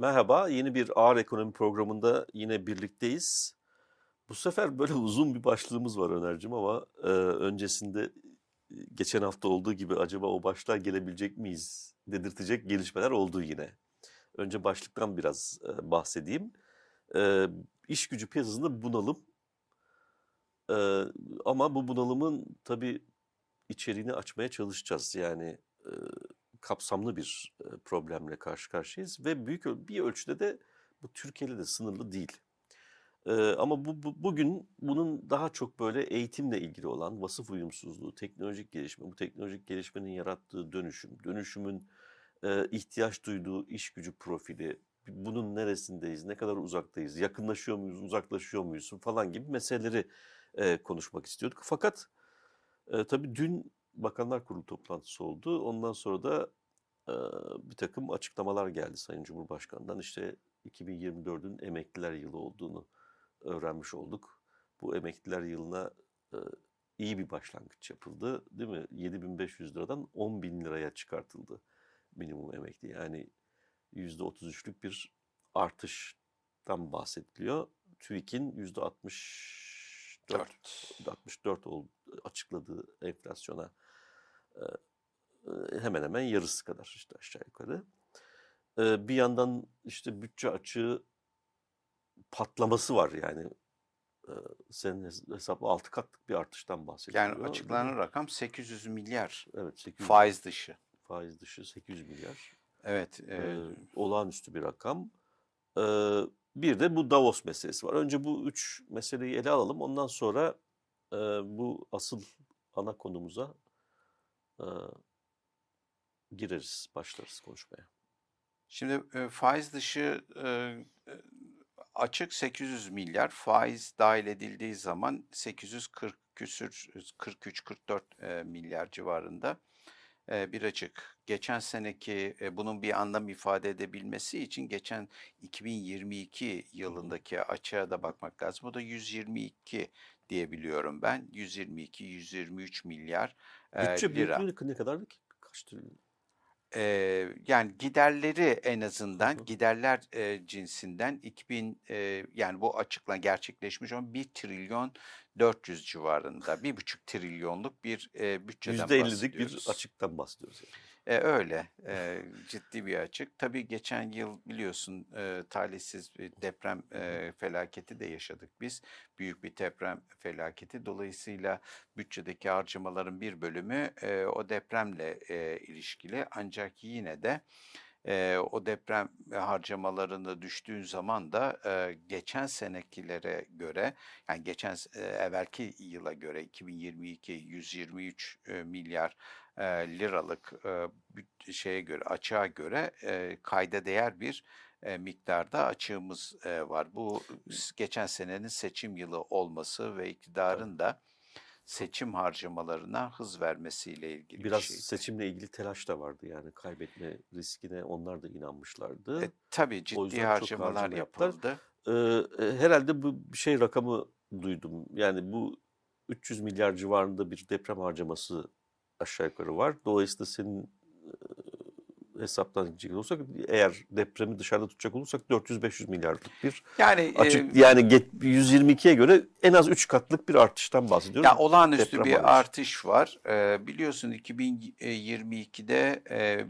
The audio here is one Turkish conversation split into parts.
Merhaba, yeni bir Ağır Ekonomi programında yine birlikteyiz. Bu sefer böyle uzun bir başlığımız var Öner'cim ama e, öncesinde e, geçen hafta olduğu gibi acaba o başlığa gelebilecek miyiz dedirtecek gelişmeler oldu yine. Önce başlıktan biraz e, bahsedeyim. E, iş gücü piyasasında bunalım. E, ama bu bunalımın tabii içeriğini açmaya çalışacağız. Yani e, kapsamlı bir e, problemle karşı karşıyayız ve büyük bir ölçüde de bu Türkiye'yle de sınırlı değil. Ee, ama bu, bu bugün bunun daha çok böyle eğitimle ilgili olan vasıf uyumsuzluğu, teknolojik gelişme, bu teknolojik gelişmenin yarattığı dönüşüm, dönüşümün e, ihtiyaç duyduğu iş gücü profili, bunun neresindeyiz, ne kadar uzaktayız, yakınlaşıyor muyuz, uzaklaşıyor muyuz falan gibi meseleleri e, konuşmak istiyorduk. Fakat e, tabii dün Bakanlar Kurulu toplantısı oldu. Ondan sonra da e, bir takım açıklamalar geldi Sayın Cumhurbaşkanı'ndan. İşte 2024'ün emekliler yılı olduğunu öğrenmiş olduk. Bu emekliler yılına e, iyi bir başlangıç yapıldı değil mi? 7500 liradan 10 bin liraya çıkartıldı minimum emekli. Yani %33'lük bir artıştan bahsediliyor. TÜİK'in %64 64 açıkladığı enflasyona hemen hemen yarısı kadar işte aşağı yukarı. Bir yandan işte bütçe açığı patlaması var yani. Senin hesapla 6 katlık bir artıştan bahsediyor. Yani açıklanan rakam 800 milyar. Evet 800 faiz dışı. Faiz dışı 800 milyar. Evet. E, ee, olağanüstü bir rakam. Ee, bir de bu Davos meselesi var. Önce bu üç meseleyi ele alalım. Ondan sonra e, bu asıl ana konumuza e, gireriz, başlarız konuşmaya. Şimdi e, faiz dışı e, açık 800 milyar, faiz dahil edildiği zaman 840 küsür 43-44 e, milyar civarında e, bir açık. Geçen seneki e, bunun bir anlam ifade edebilmesi için geçen 2022 yılındaki açığa da bakmak lazım. Bu da 122 diyebiliyorum ben. 122-123 milyar e, Bütçe lira. Bütçe ne kadardı ki? Kaç trilyon? Eee, yani giderleri en azından hı. giderler eee, cinsinden 2000 eee, yani bu açıkla gerçekleşmiş olan 1 trilyon 400 civarında. bir buçuk trilyonluk bir eee, bütçeden %50'lik bir açıktan bahsediyoruz. Yani. E, öyle e, ciddi bir açık. Tabii geçen yıl biliyorsun e, talihsiz bir deprem e, felaketi de yaşadık biz. Büyük bir deprem felaketi. Dolayısıyla bütçedeki harcamaların bir bölümü e, o depremle e, ilişkili. Ancak yine de e, o deprem harcamalarını düştüğün zaman da e, geçen senekilere göre yani geçen e, evvelki yıla göre 2022 123 e, milyar e, liralık e, şeye göre açığa göre e, kayda değer bir e, miktarda açığımız e, var. Bu geçen senenin seçim yılı olması ve iktidarın da seçim harcamalarına hız vermesiyle ilgili Biraz bir şeydi. seçimle ilgili telaş da vardı yani kaybetme riskine onlar da inanmışlardı. E, tabii ciddi harcamalar yapıldı. Ee, herhalde bu şey rakamı duydum. Yani bu 300 milyar civarında bir deprem harcaması aşağı yukarı var. Dolayısıyla senin hesaptan gidecek olursak eğer depremi dışarıda tutacak olursak 400-500 milyarlık bir yani açık e, yani 122'ye göre en az 3 katlık bir artıştan bahsediyoruz. Ya olağanüstü bir artış. artış var. Ee, biliyorsun 2022'de e,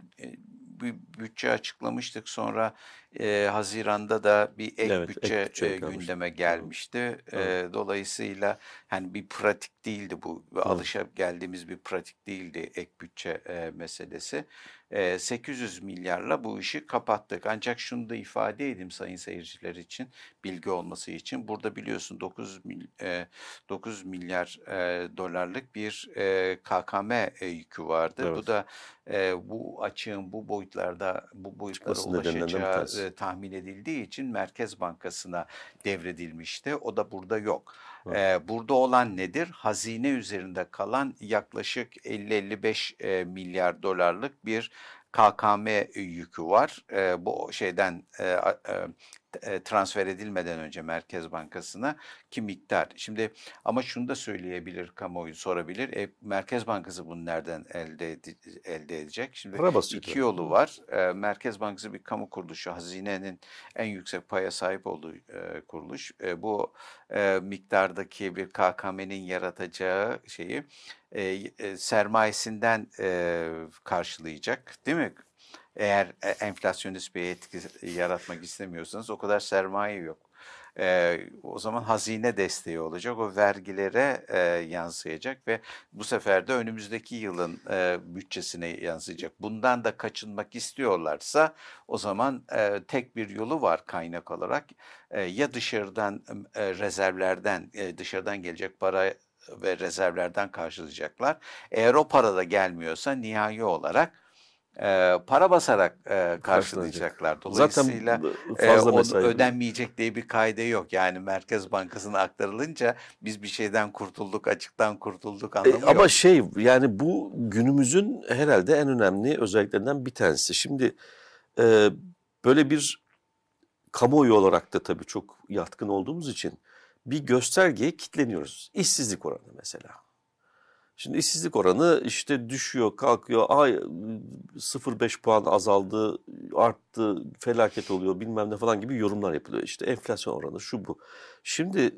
bir bütçe açıklamıştık. Sonra e, Haziran'da da bir ek evet, bütçe, ek bütçe e, gündeme gelmişti. Evet. E, dolayısıyla hani bir pratik değildi bu. Evet. Alışa geldiğimiz bir pratik değildi ek bütçe e, meselesi. E, 800 milyarla bu işi kapattık. Ancak şunu da ifade edeyim sayın seyirciler için, bilgi olması için. Burada biliyorsun 9, mil, e, 9 milyar e, dolarlık bir e, KKM e, yükü vardı. Evet. Bu da e, bu açığın bu boyutlarda bu boyutlara ulaşacağı e, tahmin edildiği için Merkez Bankası'na devredilmişti. O da burada yok. Evet. E, burada olan nedir? Hazine üzerinde kalan yaklaşık 50-55 e, milyar dolarlık bir KKM yükü var. E, bu şeyden e, e, e, transfer edilmeden önce Merkez Bankası'na ki miktar. Şimdi ama şunu da söyleyebilir kamuoyu sorabilir. E, Merkez Bankası bunu nereden elde elde edecek? Şimdi iki yolu var. E, Merkez Bankası bir kamu kuruluşu. Hazinenin en yüksek paya sahip olduğu e, kuruluş. E, bu e, miktardaki bir KKM'nin yaratacağı şeyi e, e, sermayesinden e, karşılayacak, değil mi? Eğer e, enflasyonist bir etki yaratmak istemiyorsanız o kadar sermaye yok. E, o zaman hazine desteği olacak, o vergilere e, yansıyacak ve bu sefer de önümüzdeki yılın e, bütçesine yansıyacak. Bundan da kaçınmak istiyorlarsa o zaman e, tek bir yolu var kaynak olarak. E, ya dışarıdan e, rezervlerden, e, dışarıdan gelecek para ve rezervlerden karşılayacaklar. Eğer o para da gelmiyorsa nihai olarak e, para basarak e, karşılayacaklar. Dolayısıyla Zaten e, fazla o mesai. ödenmeyecek diye bir kaide yok. Yani Merkez Bankası'na aktarılınca biz bir şeyden kurtulduk, açıktan kurtulduk E, anlamı ama yok. şey yani bu günümüzün herhalde en önemli özelliklerinden bir tanesi. Şimdi e, böyle bir kamuoyu olarak da tabii çok yatkın olduğumuz için bir göstergeye kitleniyoruz. İşsizlik oranı mesela. Şimdi işsizlik oranı işte düşüyor, kalkıyor. Ay 0,5 puan azaldı, arttı, felaket oluyor bilmem ne falan gibi yorumlar yapılıyor. İşte enflasyon oranı şu bu. Şimdi e,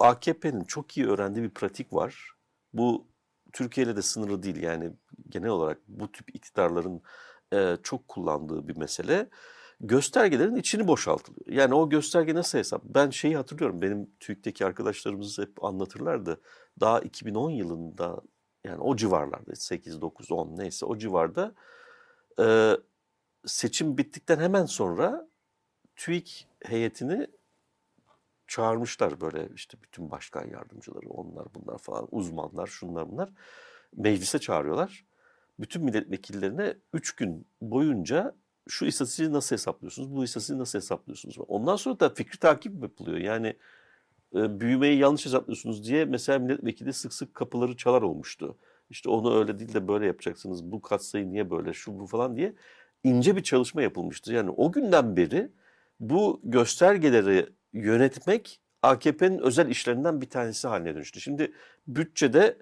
AKP'nin çok iyi öğrendiği bir pratik var. Bu Türkiye ile de sınırlı değil yani genel olarak bu tip iktidarların e, çok kullandığı bir mesele. Göstergelerin içini boşaltılıyor. Yani o gösterge nasıl hesap? Ben şeyi hatırlıyorum benim TÜİK'teki arkadaşlarımız hep anlatırlardı. Daha 2010 yılında yani o civarlarda 8, 9, 10 neyse o civarda e, seçim bittikten hemen sonra TÜİK heyetini çağırmışlar böyle işte bütün başkan yardımcıları onlar bunlar falan uzmanlar şunlar bunlar meclise çağırıyorlar. Bütün milletvekillerine 3 gün boyunca şu istatistiği nasıl hesaplıyorsunuz, bu istatistiği nasıl hesaplıyorsunuz? Ondan sonra da fikri takip yapılıyor. Yani e, büyümeyi yanlış hesaplıyorsunuz diye mesela milletvekili sık sık kapıları çalar olmuştu. İşte onu öyle değil de böyle yapacaksınız. Bu katsayı niye böyle şu bu falan diye ince bir çalışma yapılmıştı. Yani o günden beri bu göstergeleri yönetmek AKP'nin özel işlerinden bir tanesi haline dönüştü. Şimdi bütçede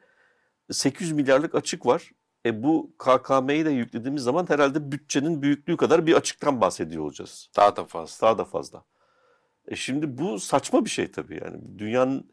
800 milyarlık açık var. E bu KKM'yi de yüklediğimiz zaman herhalde bütçenin büyüklüğü kadar bir açıktan bahsediyor olacağız. Daha da fazla. Daha da fazla. E şimdi bu saçma bir şey tabii yani. Dünyanın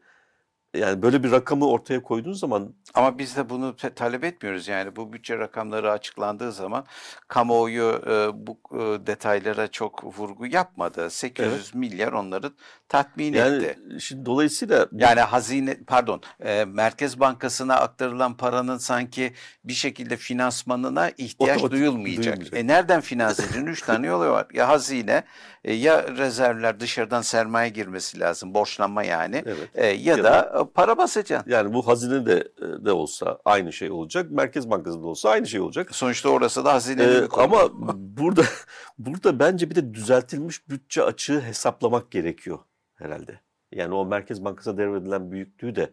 yani böyle bir rakamı ortaya koyduğun zaman Ama biz de bunu talep etmiyoruz. Yani bu bütçe rakamları açıklandığı zaman kamuoyu e, bu e, detaylara çok vurgu yapmadı. 800 milyar onları tatmin yani etti. şimdi dolayısıyla Yani hazine pardon e, Merkez Bankası'na aktarılan paranın sanki bir şekilde finansmanına ihtiyaç Otomatik duyulmayacak. duyulmayacak. E nereden finanse edin? Üç tane yolu var. Ya hazine e, ya rezervler dışarıdan sermaye girmesi lazım. Borçlanma yani. evet. E, ya, Ya da e, para basacaksın. Yani bu hazine de de olsa aynı şey olacak. Merkez Bankası'nda olsa aynı şey olacak. Sonuçta orası da hazinenin Ee, ama burada burada bence bir de düzeltilmiş bütçe açığı hesaplamak gerekiyor herhalde. Yani o Merkez Bankası'na devredilen büyüklüğü de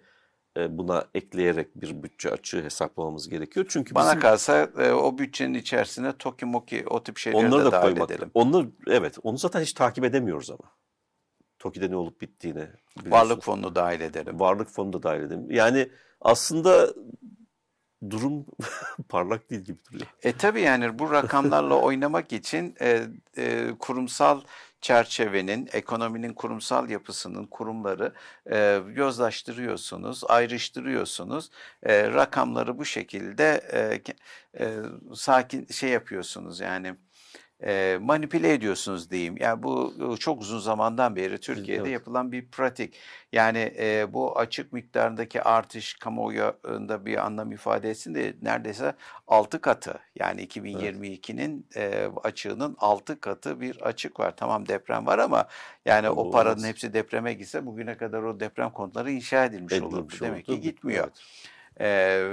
e, buna ekleyerek bir bütçe açığı hesaplamamız gerekiyor. Çünkü Bana bizim kalsa e, o bütçenin içerisine Toki Moki o tip şeyleri onları de da dahil koymak. edelim. Onları evet, onu zaten hiç takip edemiyoruz ama. TOKİ'de ne olup bittiğini. biliyorsun. Varlık fonunu dahil edelim. Varlık fonu da dahil edelim. Yani aslında durum parlak değil gibi duruyor. E tabii yani bu rakamlarla oynamak için e, e, kurumsal çerçevenin, ekonominin kurumsal yapısının kurumları e, yozlaştırıyorsunuz, ayrıştırıyorsunuz. E, rakamları bu şekilde e, e, sakin şey yapıyorsunuz yani e, manipüle ediyorsunuz diyeyim. Yani bu çok uzun zamandan beri Türkiye'de Evet. yapılan bir pratik. Yani e, bu açık miktarındaki artış kamuoyunda bir anlam ifade etsin de neredeyse 6 katı. Yani 2022'nin e, açığının 6 katı bir açık var. Tamam deprem var ama yani o Olmaz. paranın hepsi depreme gitse bugüne kadar o deprem konutları inşa edilmiş olurdu. Edilmiş Demek oldu. ki gitmiyor. Evet. E,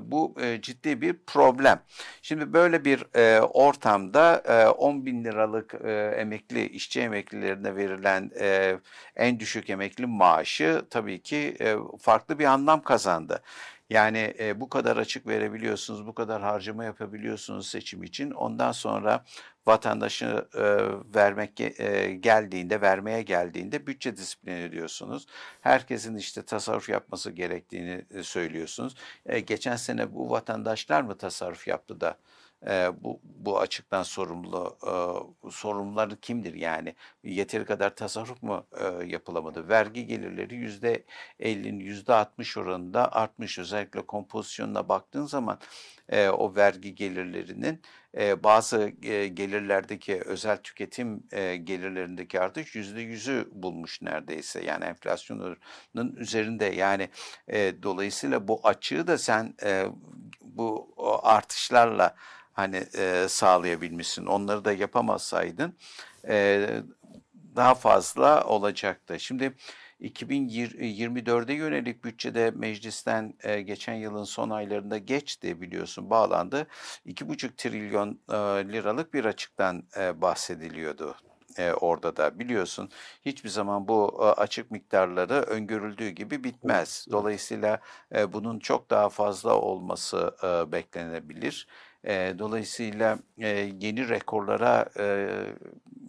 bu e, ciddi bir problem. Şimdi böyle bir e, ortamda e, 10 bin liralık e, emekli işçi emeklilerine verilen e, en düşük emekli maaşı tabii ki e, farklı bir anlam kazandı. Yani e, bu kadar açık verebiliyorsunuz, bu kadar harcama yapabiliyorsunuz seçim için. Ondan sonra vatandaşı e, vermek e, geldiğinde, vermeye geldiğinde bütçe disiplini ediyorsunuz. Herkesin işte tasarruf yapması gerektiğini e, söylüyorsunuz. E, geçen sene bu vatandaşlar mı tasarruf yaptı da e, bu bu açıktan sorumlu e, sorumluları kimdir yani yeteri kadar tasarruf mu e, yapılamadı vergi gelirleri yüzde 50'nin yüzde 60 oranında artmış özellikle kompozisyonuna baktığın zaman e, o vergi gelirlerinin e, bazı e, gelirlerdeki özel tüketim e, gelirlerindeki artış yüzde yüzü bulmuş neredeyse yani enflasyonun üzerinde yani e, dolayısıyla bu açığı da sen e, bu artışlarla hani e, sağlayabilmişsin. Onları da yapamazsaydın e, daha fazla olacaktı. Şimdi 2024'e yönelik bütçede meclisten e, geçen yılın son aylarında geçti biliyorsun bağlandı. 2,5 trilyon e, liralık bir açıktan e, bahsediliyordu e, orada da biliyorsun hiçbir zaman bu e, açık miktarları öngörüldüğü gibi bitmez. Dolayısıyla e, bunun çok daha fazla olması e, beklenebilir. E, dolayısıyla e, yeni rekorlara e,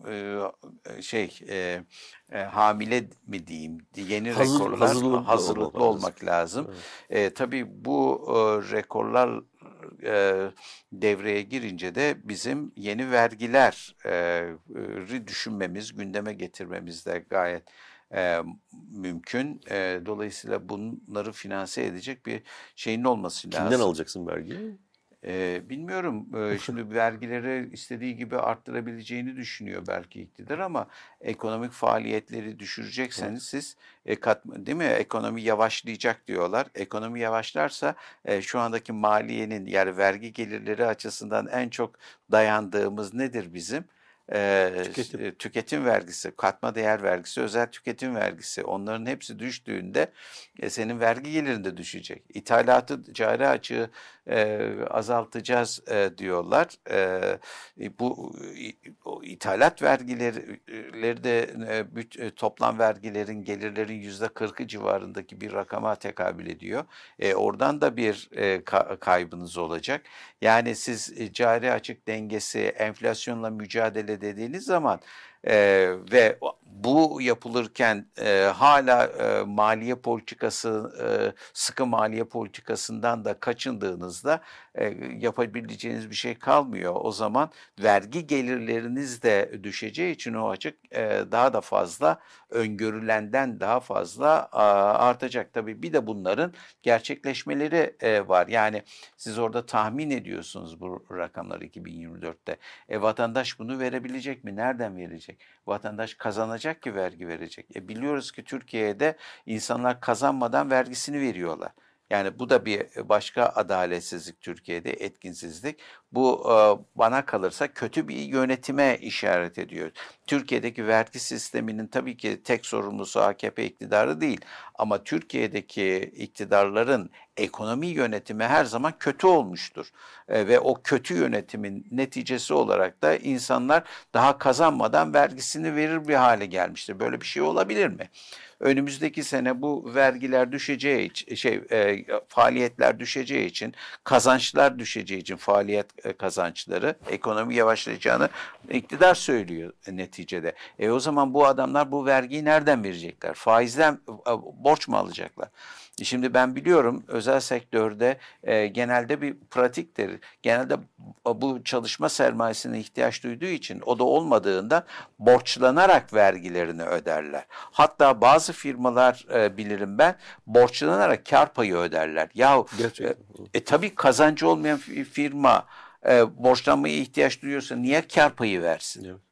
e, şey e, e, hamile mi diyeyim yeni Hazır, rekorlar hazırlıklı, hazırlıklı olmak olmak lazım. Evet. E, tabii bu e, rekorlar e, devreye girince de bizim yeni vergileri düşünmemiz, gündeme getirmemiz de gayet e, mümkün. E, dolayısıyla bunları finanse edecek bir şeyin olması lazım. Kimden alacaksın vergiyi? Ee, bilmiyorum. Ee, şimdi vergileri istediği gibi arttırabileceğini düşünüyor belki iktidar ama ekonomik faaliyetleri düşürecekseniz siz e, kat, değil mi? Ekonomi yavaşlayacak diyorlar. Ekonomi yavaşlarsa e, şu andaki maliyenin yani vergi gelirleri açısından en çok dayandığımız nedir bizim? E, Tüketim. tüketim vergisi, katma değer vergisi, özel tüketim vergisi onların hepsi düştüğünde e, senin vergi gelirin de düşecek. İthalatı cari açığı e, azaltacağız e, diyorlar. E, bu o ithalat vergileri de e, büt, e, toplam vergilerin gelirlerin yüzde kırkı civarındaki bir rakama tekabül ediyor. E, oradan da bir e, ka- kaybınız olacak. Yani siz e, cari açık dengesi, enflasyonla mücadele dediğiniz zaman e, ve bu yapılırken e, hala e, maliye politikası, e, sıkı maliye politikasından da kaçındığınızda yapabileceğiniz bir şey kalmıyor. O zaman vergi gelirleriniz de düşeceği için o açık e, daha da fazla öngörülenden daha fazla artacak. Tabii bir de bunların gerçekleşmeleri e, var. Yani siz orada tahmin ediyorsunuz bu rakamları 2024'te. E, vatandaş bunu verebilecek mi? Nereden verecek? Vatandaş kazanacak ki vergi verecek. E, biliyoruz ki Türkiye'de insanlar kazanmadan vergisini veriyorlar. Yani bu da bir başka adaletsizlik Türkiye'de, etkinsizlik. Bu e, bana kalırsa kötü bir yönetime işaret ediyor. Türkiye'deki vergi sisteminin tabii ki tek sorumlusu AKP iktidarı değil. Ama Türkiye'deki iktidarların ekonomi yönetimi her zaman kötü olmuştur. E, ve o kötü yönetimin neticesi olarak da insanlar daha kazanmadan vergisini verir bir hale gelmiştir. Böyle bir şey olabilir mi? Önümüzdeki sene bu vergiler düşeceği şey e, faaliyetler düşeceği için, kazançlar düşeceği için faaliyet e, kazançları, ekonomi yavaşlayacağını iktidar söylüyor neticede. E o zaman bu adamlar bu vergiyi nereden verecekler? Faizden e, borç mu alacaklar? Şimdi ben biliyorum özel sektörde e, genelde bir pratiktir. Genelde bu çalışma sermayesine ihtiyaç duyduğu için o da olmadığında borçlanarak vergilerini öderler. Hatta bazı firmalar e, bilirim ben borçlanarak kar payı öderler. Yahu Gerçekten. e, e, tabii kazancı olmayan firma e, borçlanmaya ihtiyaç duyuyorsa niye kar payı versin? Evet.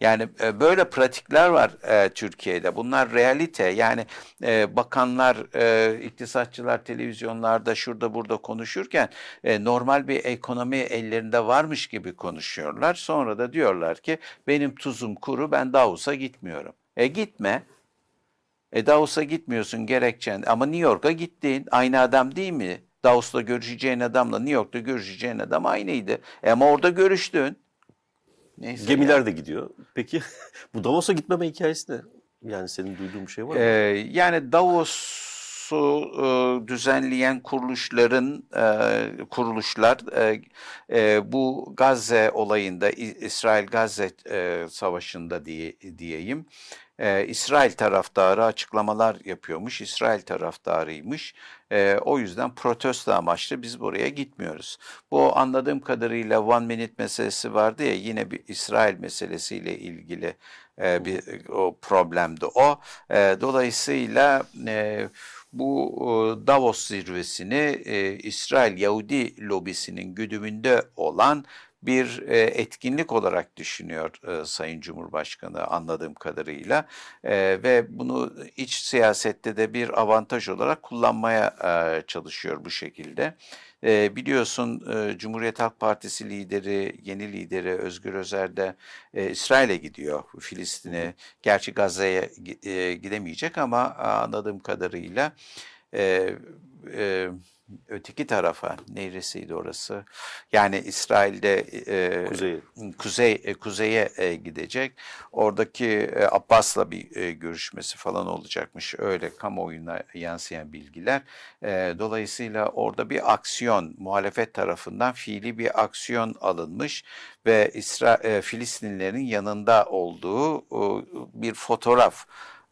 Yani e, böyle pratikler var e, Türkiye'de. Bunlar realite. Yani e, bakanlar, e, iktisatçılar televizyonlarda şurada burada konuşurken e, normal bir ekonomi ellerinde varmış gibi konuşuyorlar. Sonra da diyorlar ki benim tuzum kuru ben Davos'a gitmiyorum. E gitme. E Davos'a gitmiyorsun gerekçen ama New York'a gittin. Aynı adam değil mi? Davos'ta görüşeceğin adamla New York'ta görüşeceğin adam aynıydı. E ama orada görüştün. Neyse Gemiler ya. de gidiyor. Peki bu Davos'a gitmeme hikayesi ne? Yani senin duyduğun bir şey var mı? Ee, yani Davos Davos'u e, düzenleyen kuruluşların e, kuruluşlar e, e, bu Gazze olayında İsrail-Gazze e, savaşında diye diyeyim e, İsrail taraftarı açıklamalar yapıyormuş. İsrail taraftarıymış. E, o yüzden protesto amaçlı biz buraya gitmiyoruz. Bu anladığım kadarıyla one minute meselesi vardı ya yine bir İsrail meselesiyle ilgili e, bir o problemdi o. E, dolayısıyla e, bu Davos zirvesini e, İsrail Yahudi lobisinin güdümünde olan bir e, etkinlik olarak düşünüyor e, Sayın Cumhurbaşkanı anladığım kadarıyla e, ve bunu iç siyasette de bir avantaj olarak kullanmaya çalışıyor bu şekilde. biliyorsun Cumhuriyet Halk Partisi lideri, yeni lideri Özgür Özer de İsrail'e gidiyor Filistin'e. Gerçi Gazze'ye gidemeyecek ama anladığım kadarıyla öteki tarafa neresiydi orası? Yani İsrail'de e, kuzeye kuzey e, kuzeye e, gidecek. Oradaki e, Abbas'la bir e, görüşmesi falan olacakmış. Öyle kamuoyuna yansıyan bilgiler. E, dolayısıyla orada bir aksiyon muhalefet tarafından fiili bir aksiyon alınmış ve İsra e, Filistinlilerin yanında olduğu e, bir fotoğraf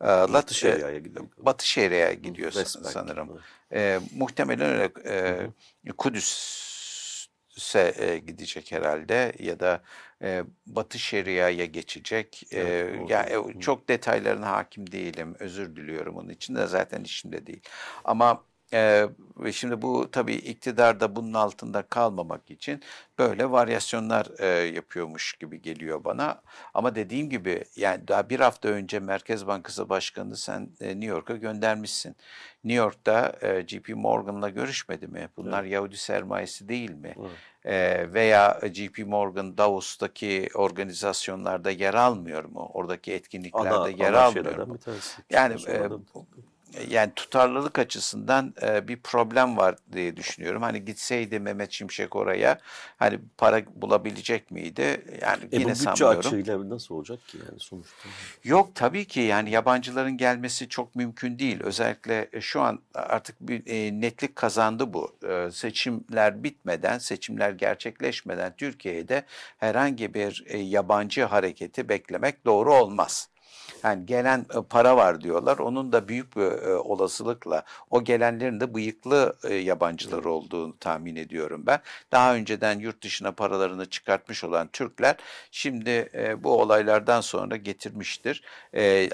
Batı Şeria'ya gidiyor. Batı Şeria'ya gidiyor sanırım. Evet. E, muhtemelen öyle e, Kudüs'e e, gidecek herhalde ya da e, Batı Şeria'ya geçecek. Evet, e, ya yani, çok detaylarına hakim değilim. Özür diliyorum onun için de zaten işimde değil. Ama ee, şimdi bu tabii iktidarda bunun altında kalmamak için böyle varyasyonlar e, yapıyormuş gibi geliyor bana. Ama dediğim gibi yani daha bir hafta önce Merkez Bankası Başkanı sen e, New York'a göndermişsin. New York'ta e, JP Morgan'la görüşmedi mi? Bunlar evet. Yahudi sermayesi değil mi? Evet. E, veya JP Morgan Davos'taki organizasyonlarda yer almıyor mu? Oradaki etkinliklerde ana, yer ana almıyor mu? Yani e, yani tutarlılık açısından e, bir problem var diye düşünüyorum. Hani gitseydi Mehmet Şimşek oraya hani para bulabilecek miydi? Yani e, yine bu bütçe sanmıyorum. açığıyla nasıl olacak ki yani sonuçta? Yok tabii ki yani yabancıların gelmesi çok mümkün değil. Özellikle e, şu an artık bir e, netlik kazandı bu. E, seçimler bitmeden, seçimler gerçekleşmeden Türkiye'de herhangi bir e, yabancı hareketi beklemek doğru olmaz. Yani gelen e, para var diyorlar. Onun da büyük bir e, olasılıkla o gelenlerin de bıyıklı e, yabancılar olduğunu tahmin ediyorum ben. Daha önceden yurt dışına paralarını çıkartmış olan Türkler şimdi bu olaylardan sonra getirmiştir.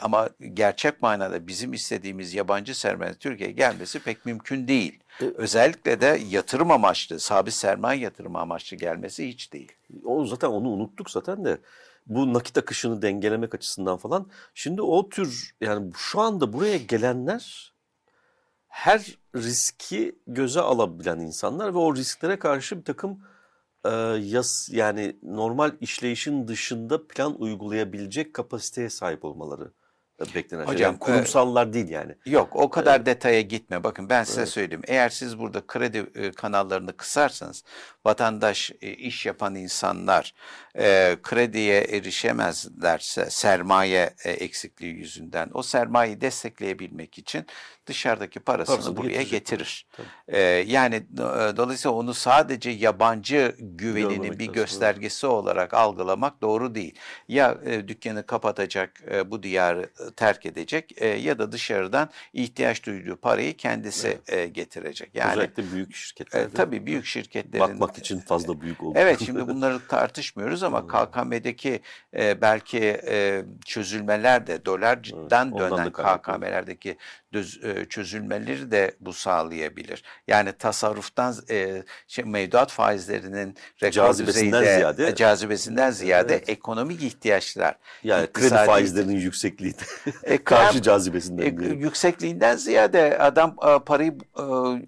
Ama gerçek manada bizim istediğimiz yabancı sermaye Türkiye'ye gelmesi pek mümkün değil. Özellikle de yatırım amaçlı, sabit sermaye yatırım amaçlı gelmesi hiç değil. O zaten onu unuttuk zaten de bu nakit akışını dengelemek açısından falan. Şimdi o tür yani şu anda buraya gelenler her riski göze alabilen insanlar ve o risklere karşı bir takım e, yas yani normal işleyişin dışında plan uygulayabilecek kapasiteye sahip olmaları beklenen Hocam, Yani kurumsallar e, değil yani. Yok o kadar e, detaya gitme. Bakın ben size evet. söyleyeyim. Eğer siz burada kredi e, kanallarını kısarsanız vatandaş, e, iş yapan insanlar e, krediye erişemezlerse sermaye e, eksikliği yüzünden o sermayeyi destekleyebilmek için dışarıdaki parasını, parasını buraya getirir. E, yani e, dolayısıyla onu sadece yabancı güveninin bir göstergesi doğru. olarak algılamak doğru değil. Ya e, dükkanı kapatacak, e, bu diyarı e, terk edecek e, ya da dışarıdan ihtiyaç duyduğu parayı kendisi evet. e, getirecek. Yani özellikle büyük şirketler. E, tabii büyük şirketlerin bakmak için fazla büyük oldu. Evet şimdi bunları tartışmıyoruz ama KKM'deki e, belki e, çözülmeler de dolardan evet, dönen KKM'lerdeki düz, e, çözülmeleri de bu sağlayabilir. Yani tasarruftan e, şey, mevduat faizlerinin rekor cazibesinden düzeyde, ziyade e, cazibesinden ziyade evet. ekonomik ihtiyaçlar. Yani kredi faizlerinin yüksekliği e, karşı cazibesinden. E, yüksekliğinden ziyade adam e, parayı e,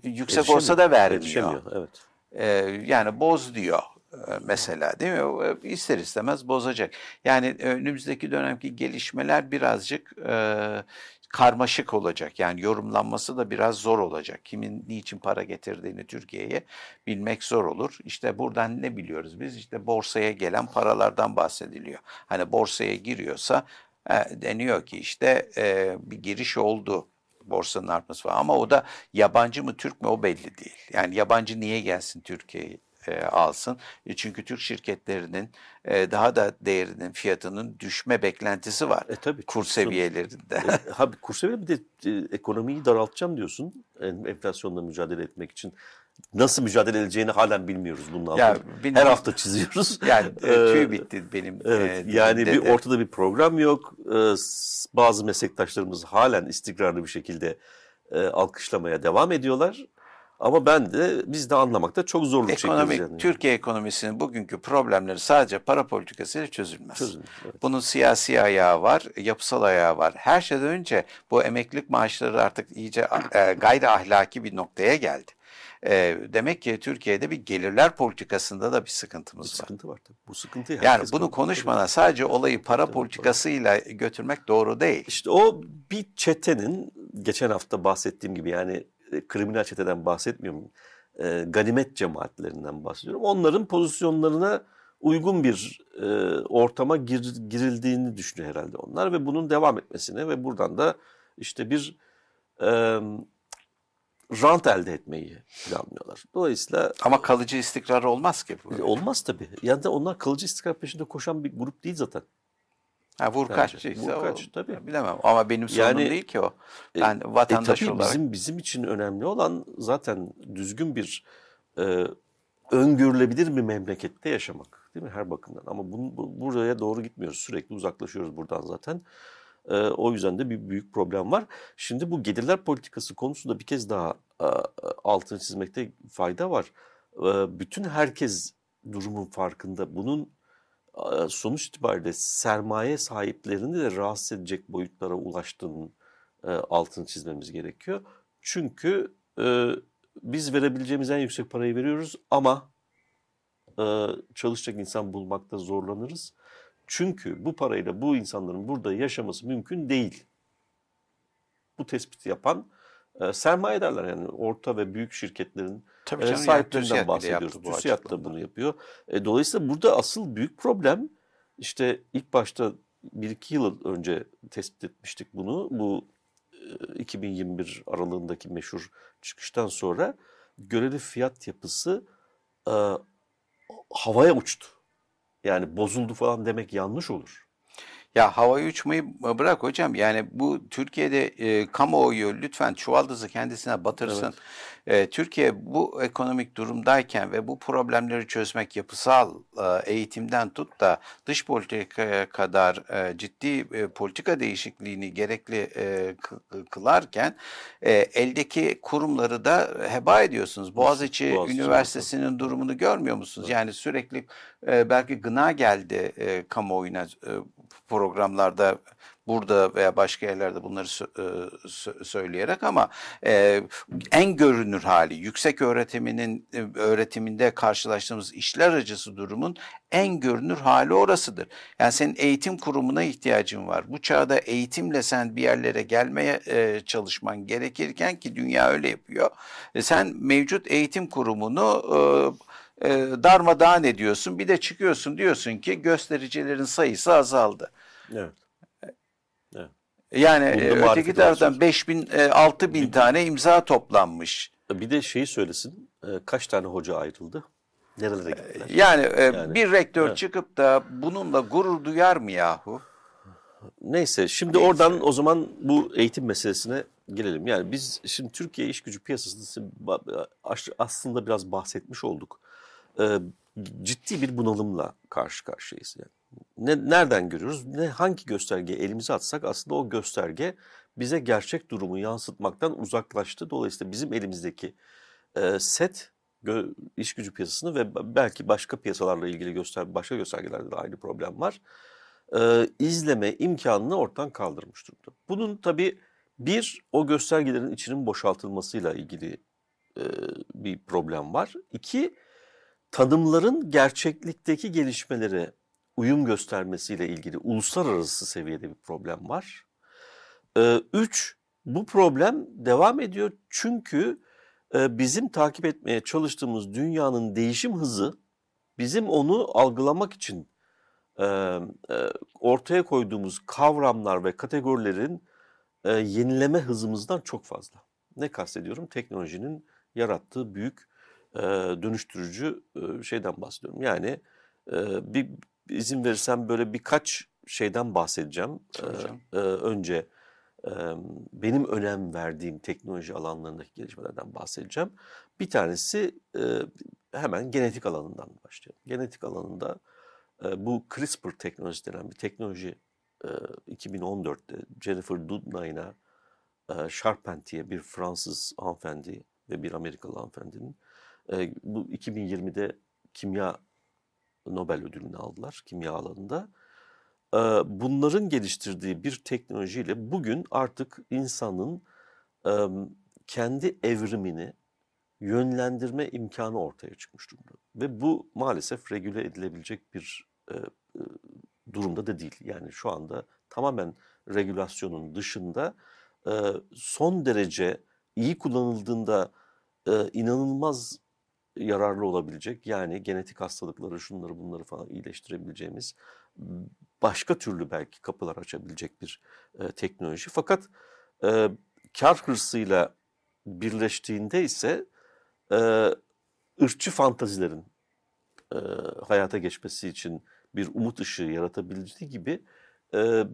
yüksek olsa da vermiyor. Evet. E, yani boz diyor mesela değil mi? İster istemez bozacak. Yani önümüzdeki dönemki gelişmeler birazcık e, karmaşık olacak. Yani yorumlanması da biraz zor olacak. Kimin niçin para getirdiğini Türkiye'ye bilmek zor olur. İşte buradan ne biliyoruz biz? İşte borsaya gelen paralardan bahsediliyor. Hani borsaya giriyorsa e, deniyor ki işte e, bir giriş oldu borsanın artması var. Ama o da yabancı mı Türk mü o belli değil. Yani yabancı niye gelsin Türkiye'ye e, alsın? E, çünkü Türk şirketlerinin e, daha da değerinin fiyatının düşme beklentisi var. E tabii. Kur seviyelerinde. E, ha, kur seviyeleri bir de e, ekonomiyi daraltacağım diyorsun en- enflasyonla mücadele etmek için. Nasıl mücadele edileceğini halen bilmiyoruz bunun Ya, altını. Her bilmiyorum. hafta çiziyoruz. Yani e, Ee, tüy bitti benim. Evet, e, yani bir de. ortada bir program yok. Bazı meslektaşlarımız halen istikrarlı bir şekilde e, alkışlamaya devam ediyorlar. Ama ben de biz de anlamakta çok zorluk Ekonomik, çekiyoruz yani. Türkiye ekonomisinin bugünkü problemleri sadece para politikasıyla çözülmez. Çözün, evet. Bunun siyasi ayağı var, yapısal ayağı var. Her şeyden önce bu emeklilik maaşları artık iyice e, gayri ahlaki bir noktaya geldi. E, demek ki Türkiye'de bir gelirler politikasında da bir Bir sıkıntımız var. sıkıntı var tabii. Bu sıkıntıyı Yani bunu konuşmadan sadece olayı para Tabii, politikasıyla götürmek doğru değil. İşte o bir çetenin geçen hafta bahsettiğim gibi yani kriminal çeteden bahsetmiyorum. E, ganimet cemaatlerinden bahsediyorum. Onların pozisyonlarına uygun bir e, ortama gir- girildiğini düşünüyor herhalde onlar ve bunun devam etmesini ve buradan da işte bir e, rant elde etmeyi planlıyorlar. Dolayısıyla Ama kalıcı istikrar olmaz ki. bu. olmaz tabii. Yani onlar kalıcı istikrar peşinde koşan bir grup değil zaten. Ha, vur Bence. kaççıysa Vur o- tabii. bilemem ama benim sorunum Yani, değil ki o. E, Ben E vatandaş tabii olarak bizim bizim için önemli olan zaten düzgün bir e, öngörülebilir bir memlekette yaşamak değil mi her bakımdan ama bunu, bu- buraya doğru gitmiyoruz sürekli uzaklaşıyoruz buradan zaten. E, o yüzden de bir büyük problem var. Şimdi bu gelirler politikası konusunda bir kez daha e, altını çizmekte fayda var. E, bütün herkes durumun farkında. Bunun e, sonuç itibariyle sermaye sahiplerini de rahatsız edecek boyutlara ulaştığının e, altını çizmemiz gerekiyor. Çünkü e, biz verebileceğimiz en yüksek parayı veriyoruz ama e, çalışacak insan bulmakta zorlanırız. Çünkü bu parayla bu insanların burada yaşaması mümkün değil. Bu tespiti yapan e, sermayedarlar yani orta ve büyük şirketlerin tabii e, canım, yani sahiplerinden bile bahsediyoruz. bu TÜSİAD da bunu yapıyor. E, dolayısıyla burada asıl büyük problem işte ilk başta bir iki yıl önce tespit etmiştik bunu. Bu e, 2021 aralığındaki meşhur çıkıştan sonra göreli fiyat yapısı e, havaya uçtu. Yani bozuldu falan demek yanlış olur. Ya havaya uçmayı bırak hocam. Yani bu Türkiye'de e, kamuoyu lütfen çuvaldızı kendisine batırsın. E, Türkiye bu ekonomik durumdayken ve bu problemleri çözmek yapısal e, eğitimden tut da dış politikaya kadar e, ciddi e, politika değişikliğini gerekli e, kı- kılarken e, eldeki kurumları da heba ediyorsunuz. Boğaziçi Boğaziçi, Üniversitesi'nin durumunu görmüyor musunuz? Yani sürekli e, belki gına geldi e, kamuoyuna e, programlarda burada veya başka yerlerde bunları e, sö- söyleyerek ama e, en görünür hali yüksek öğretiminin e, öğretiminde karşılaştığımız işler acısı durumun en görünür hali orasıdır. Yani senin eğitim kurumuna ihtiyacın var. Bu çağda eğitimle sen bir yerlere gelmeye çalışman gerekirken ki dünya öyle yapıyor. Sen mevcut eğitim kurumunu e, darmadağın ediyorsun. Bir de çıkıyorsun diyorsun ki göstericilerin sayısı azaldı. Evet. Yani Bunda e, öteki taraftan olsun. 5 bin, e, 6 bin tane imza toplanmış. Bir de şeyi söylesin. e, Kaç tane hoca ayrıldı? Nerelere gittiler? Yani, e, Yani, bir rektör evet. çıkıp da bununla gurur duyar mı yahu? Neyse şimdi Neyse. oradan o zaman bu eğitim meselesine gelelim. Yani biz şimdi Türkiye iş gücü piyasası aslında biraz bahsetmiş olduk. Ee, ciddi bir bunalımla karşı karşıyayız. Yani. Ne, nereden görüyoruz? Ne hangi göstergeye elimizi atsak aslında o gösterge bize gerçek durumu yansıtmaktan uzaklaştı. Dolayısıyla bizim elimizdeki e, set iş gücü piyasasını ve belki başka piyasalarla ilgili göster başka göstergelerde de aynı problem var e, izleme imkanını ortadan kaldırmış durumda. Bunun tabii bir o göstergelerin içinin boşaltılmasıyla ilgili e, bir problem var. İki tanımların gerçeklikteki gelişmelere uyum göstermesiyle ilgili uluslararası seviyede bir problem var. E, üç bu problem devam ediyor çünkü e, bizim takip etmeye çalıştığımız dünyanın değişim hızı bizim onu algılamak için e, e, ortaya koyduğumuz kavramlar ve kategorilerin e, yenileme hızımızdan çok fazla. Ne kastediyorum? Teknolojinin yarattığı büyük e, dönüştürücü e, şeyden bahsediyorum. Yani e, bir izin verirsem böyle birkaç şeyden bahsedeceğim. E, e, önce e, benim önem verdiğim teknoloji alanlarındaki gelişmelerden bahsedeceğim. Bir tanesi e, hemen genetik alanından başlayalım. Genetik alanında e, bu CRISPR teknolojisi denen bir teknoloji e, 2014'te Jennifer Doudna'yla e, Charpentier bir Fransız hanımefendi ve bir Amerikalı hanımefendinin e, bu 2020'de kimya Nobel ödülünü aldılar kimya alanında. E, bunların geliştirdiği bir teknolojiyle bugün artık insanın e, kendi evrimini yönlendirme imkanı ortaya çıkmış durumda. Ve bu maalesef regüle edilebilecek bir e, e, durumda da değil. Yani şu anda tamamen regülasyonun dışında e, son derece iyi kullanıldığında e, inanılmaz yararlı olabilecek yani genetik hastalıkları şunları bunları falan iyileştirebileceğimiz başka türlü belki kapılar açabilecek bir e, teknoloji. Fakat e, kar hırsıyla birleştiğinde ise e, ırkçı fantazilerin e, hayata geçmesi için bir umut ışığı yaratabildiği gibi e,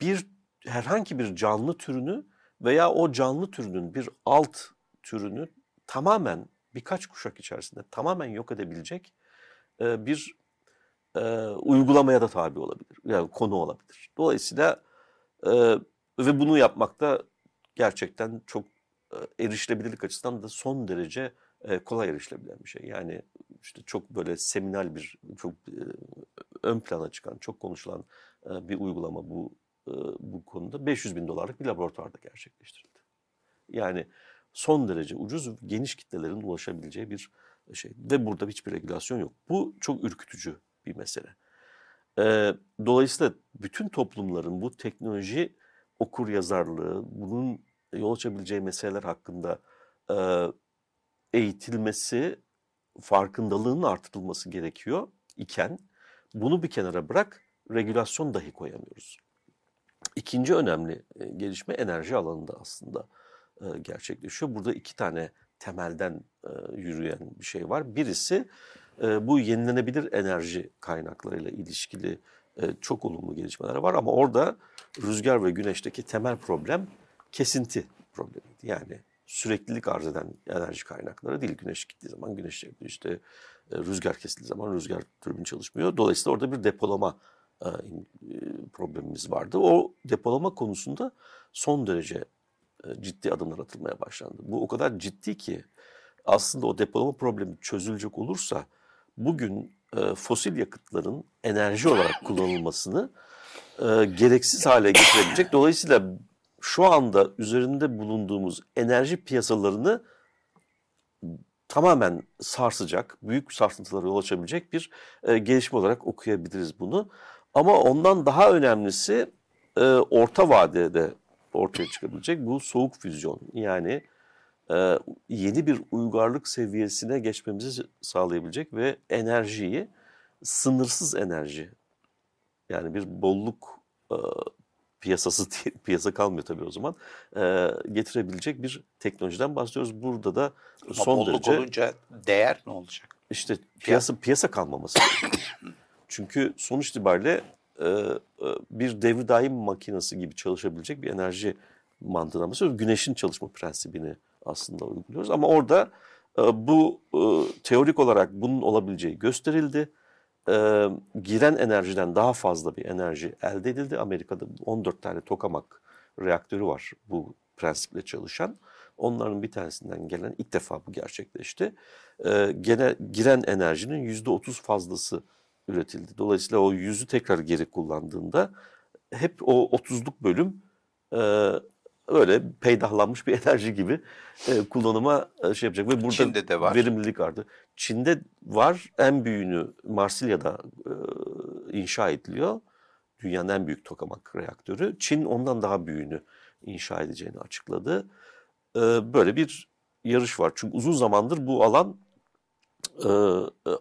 bir herhangi bir canlı türünü veya o canlı türünün bir alt türünü tamamen birkaç kuşak içerisinde tamamen yok edebilecek e, bir e, uygulamaya da tabi olabilir. Yani konu olabilir. Dolayısıyla e, ve bunu yapmakta gerçekten çok e, erişilebilirlik açısından da son derece e, kolay erişilebilen bir şey. Yani işte çok böyle seminal bir, çok e, ön plana çıkan, çok konuşulan e, bir uygulama bu e, bu konuda 500 bin dolarlık bir laboratuvarda gerçekleştirildi. Yani son derece ucuz, geniş kitlelerin ulaşabileceği bir şey. Ve burada hiçbir regülasyon yok. Bu çok ürkütücü bir mesele. E, dolayısıyla bütün toplumların bu teknoloji okur yazarlığı, bunun yol açabileceği meseleler hakkında e, eğitilmesi, farkındalığının artırılması gerekiyor iken bunu bir kenara bırak, regülasyon dahi koyamıyoruz. İkinci önemli e, gelişme enerji alanında aslında e, gerçekleşiyor. Burada iki tane temelden e, yürüyen bir şey var. Birisi bu yenilenebilir enerji kaynaklarıyla ilişkili çok olumlu gelişmeler var ama orada rüzgar ve güneşteki temel problem kesinti problemiydi. Yani süreklilik arz eden enerji kaynakları değil. Güneş gittiği zaman güneş yapıyor. İşte rüzgar kesildiği zaman rüzgar türbin çalışmıyor. Dolayısıyla orada bir depolama e, problemimiz vardı. O depolama konusunda son derece e, ciddi adımlar atılmaya başlandı. Bu o kadar ciddi ki aslında o depolama problemi çözülecek olursa bugün e, fosil yakıtların enerji olarak kullanılmasını gereksiz hale getirebilecek. Dolayısıyla şu anda üzerinde bulunduğumuz enerji piyasalarını tamamen sarsacak, büyük sarsıntılara yol açabilecek bir e, gelişme olarak okuyabiliriz bunu. Ama ondan daha önemlisi e, orta vadede ortaya çıkabilecek bu soğuk füzyon. Yani e, yeni bir uygarlık seviyesine geçmemizi sağlayabilecek ve enerjiyi sınırsız enerji yani bir bolluk e, piyasası piyasa kalmıyor tabii o zaman e, getirebilecek bir teknolojiden bahsediyoruz. Burada da Ama son bolluk derece olunca değer ne olacak? işte piyasa piyasa kalmaması. Çünkü sonuç itibariyle bir devri daim makinesi gibi çalışabilecek bir enerji mantığına. Güneşin çalışma prensibini aslında uyguluyoruz. Ama orada e, bu e, teorik olarak bunun olabileceği gösterildi. E, giren enerjiden daha fazla bir enerji elde edildi. Amerika'da 14 tane tokamak reaktörü var bu prensiple çalışan. Onların bir tanesinden gelen ilk defa bu gerçekleşti. E, gene giren enerjinin yüzde otuz fazlası üretildi. Dolayısıyla o yüzü tekrar geri kullandığında hep o otuzluk bölüm e, öyle peydahlanmış bir enerji gibi e, kullanıma e, şey yapacak. Ve burada Çin'de de var. verimlilik arttı. Çin'de var. En büyüğünü Marsilya'da e, inşa ediliyor. Dünyanın en büyük tokamak reaktörü. Çin ondan daha büyüğünü inşa edeceğini açıkladı. E, böyle bir yarış var. Çünkü uzun zamandır bu alan e,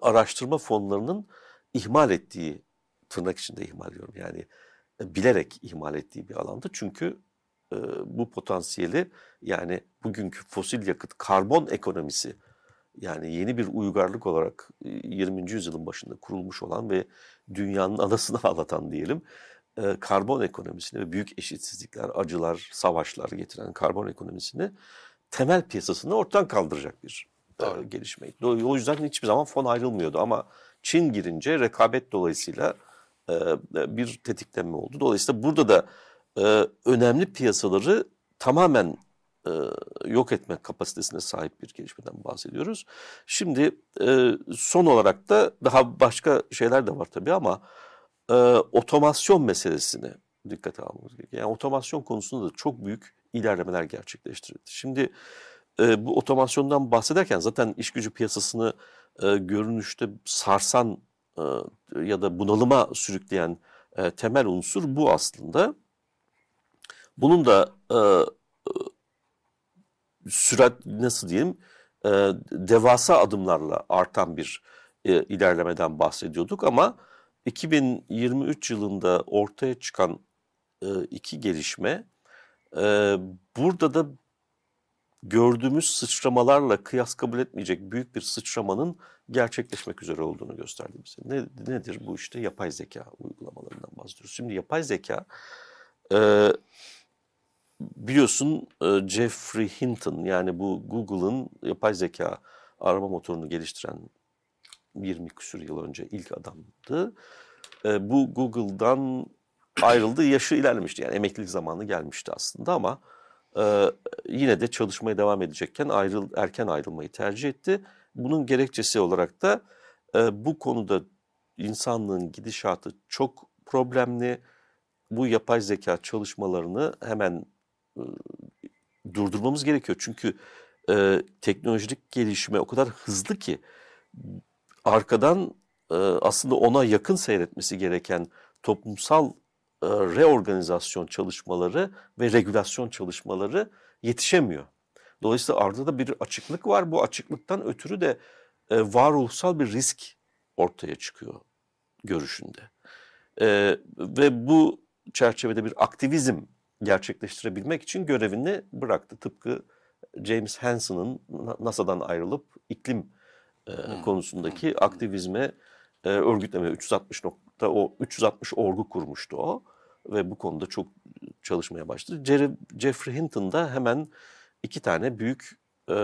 araştırma fonlarının ihmal ettiği, tırnak içinde ihmal ediyorum yani bilerek ihmal ettiği bir alandı. Çünkü e, bu potansiyeli yani bugünkü fosil yakıt karbon ekonomisi yani yeni bir uygarlık olarak 20. yüzyılın başında kurulmuş olan ve dünyanın anasını ağlatan diyelim e, karbon ekonomisini ve büyük eşitsizlikler, acılar, savaşlar getiren karbon ekonomisini temel piyasasını ortadan kaldıracak bir e, gelişmeydi. O yüzden hiçbir zaman fon ayrılmıyordu ama Çin girince rekabet dolayısıyla e, bir tetiklenme oldu. Dolayısıyla burada da e, önemli piyasaları tamamen e, yok etme kapasitesine sahip bir gelişmeden bahsediyoruz. Şimdi e, son olarak da daha başka şeyler de var tabii ama e, otomasyon meselesine dikkate almamız gerekiyor. Yani otomasyon konusunda da çok büyük ilerlemeler gerçekleştirildi. Şimdi e, bu otomasyondan bahsederken zaten iş gücü piyasasını e, görünüşte sarsan e, ya da bunalıma sürükleyen e, temel unsur bu aslında. Bunun da e, sürat nasıl diyeyim e, devasa adımlarla artan bir e, ilerlemeden bahsediyorduk ama 2023 yılında ortaya çıkan e, iki gelişme e, burada da gördüğümüz sıçramalarla kıyas kabul etmeyecek büyük bir sıçramanın gerçekleşmek üzere olduğunu gösterdi bize. Ne, nedir bu işte? Yapay zeka uygulamalarından bahsediyoruz. Şimdi yapay zeka e, biliyorsun e, Jeffrey Hinton yani bu Google'ın yapay zeka arama motorunu geliştiren 20 küsur yıl önce ilk adamdı. E, bu Google'dan ayrıldı, yaşı ilerlemişti. Yani emeklilik zamanı gelmişti aslında ama e, yine de çalışmaya devam edecekken ayrıl, erken ayrılmayı tercih etti. Bunun gerekçesi olarak da e, bu konuda insanlığın gidişatı çok problemli. Bu yapay zeka çalışmalarını hemen e, durdurmamız gerekiyor. Çünkü e, teknolojik gelişme o kadar hızlı ki arkadan aslında ona yakın seyretmesi gereken toplumsal reorganizasyon çalışmaları ve regülasyon çalışmaları yetişemiyor. Dolayısıyla ardında bir açıklık var. Bu açıklıktan ötürü de e, varoluşsal bir risk ortaya çıkıyor görüşünde. E, ve bu çerçevede bir aktivizm gerçekleştirebilmek için görevini bıraktı. Tıpkı James Hansen'ın NASA'dan ayrılıp iklim e, hmm. konusundaki aktivizme e, örgütleme 360 nokta o 360 orgu kurmuştu o ve bu konuda çok çalışmaya başladı. Jerry, Jeffrey Hinton da hemen iki tane büyük e,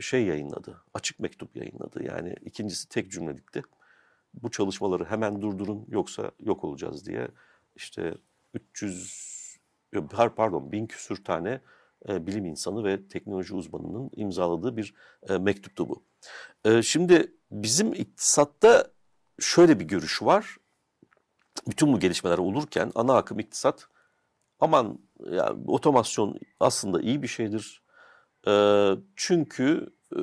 şey yayınladı. Açık mektup yayınladı. Yani ikincisi tek cümlelikti. Bu çalışmaları hemen durdurun yoksa yok olacağız diye işte 300 pardon bin küsür tane e, bilim insanı ve teknoloji uzmanının imzaladığı bir e, mektuptu bu. Şimdi bizim iktisatta şöyle bir görüş var. Bütün bu gelişmeler olurken ana akım iktisat aman ya otomasyon aslında iyi bir şeydir. E, çünkü e,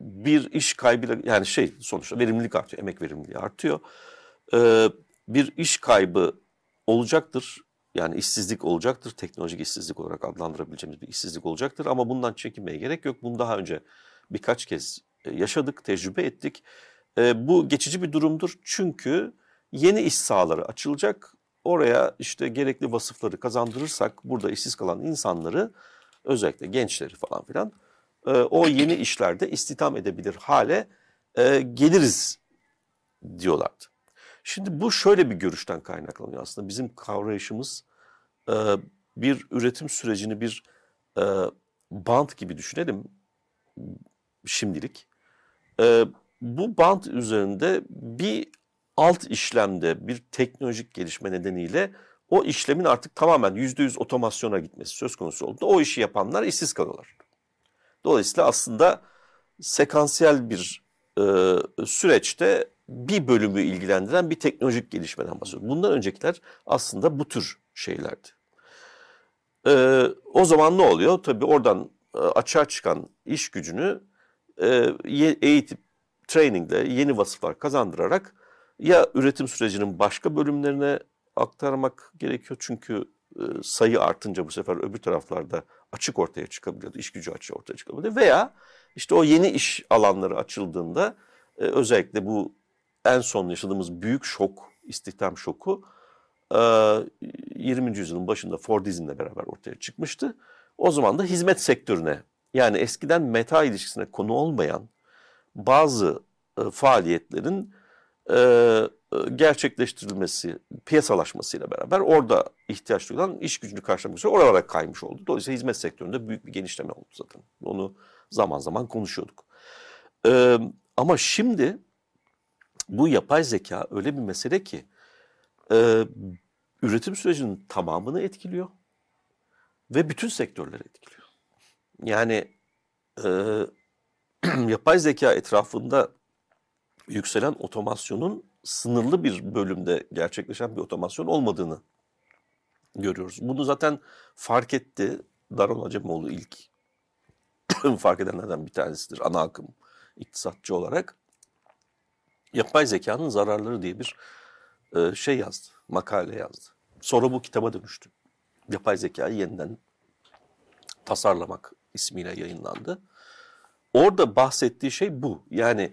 bir iş kaybıyla yani şey sonuçta verimlilik artıyor, emek verimliliği artıyor. E, bir iş kaybı olacaktır. Yani işsizlik olacaktır. Teknolojik işsizlik olarak adlandırabileceğimiz bir işsizlik olacaktır. Ama bundan çekinmeye gerek yok. Bunu daha önce birkaç kez e, yaşadık, tecrübe ettik. E, bu geçici bir durumdur. Çünkü yeni iş sahaları açılacak. Oraya işte gerekli vasıfları kazandırırsak burada işsiz kalan insanları özellikle gençleri falan filan e, o yeni işlerde istihdam edebilir hale geliriz diyorlardı. Şimdi bu şöyle bir görüşten kaynaklanıyor aslında. Bizim kavrayışımız e, bir üretim sürecini bir e, bant gibi düşünelim şimdilik. E, bu bant üzerinde bir alt işlemde bir teknolojik gelişme nedeniyle o işlemin artık tamamen yüzde yüz otomasyona gitmesi söz konusu olduğunda o işi yapanlar işsiz kalıyorlar. Dolayısıyla aslında sekansiyel bir e, süreçte bir bölümü ilgilendiren bir teknolojik gelişmeden bahsediyoruz. Bundan öncekiler aslında bu tür şeylerdi. Ee, o zaman ne oluyor? Tabii oradan e, açığa çıkan iş gücünü e, eğitip, trainingle yeni vasıflar kazandırarak ya üretim sürecinin başka bölümlerine aktarmak gerekiyor. Çünkü e, sayı artınca bu sefer öbür taraflarda açık ortaya çıkabiliyordu, iş gücü açığı ortaya çıkabiliyordu. Veya işte o yeni iş alanları açıldığında e, özellikle bu en son yaşadığımız büyük şok, istihdam şoku e, 20. yüzyılın başında Fordizmle beraber ortaya çıkmıştı. O zaman da hizmet sektörüne yani eskiden meta ilişkisine konu olmayan bazı e, faaliyetlerin e, e, gerçekleştirilmesi, piyasalaşmasıyla beraber orada ihtiyaç duyulan iş gücünü karşılamak üzere oralara kaymış oldu. Dolayısıyla hizmet sektöründe büyük bir genişleme oldu zaten. Onu zaman zaman konuşuyorduk. E, ama şimdi bu yapay zeka öyle bir mesele ki e, üretim sürecinin tamamını etkiliyor ve bütün sektörleri etkiliyor. Yani e, yapay zeka etrafında yükselen otomasyonun sınırlı bir bölümde gerçekleşen bir otomasyon olmadığını görüyoruz. Bunu zaten fark etti Daron Acemoğlu ilk fark edenlerden bir tanesidir ana akım iktisatçı olarak. Yapay zekanın zararları diye bir e, şey yazdı, makale yazdı. Sonra bu kitaba dönüştü. Yapay zekayı yeniden tasarlamak ismiyle yayınlandı. Orada bahsettiği şey bu. Yani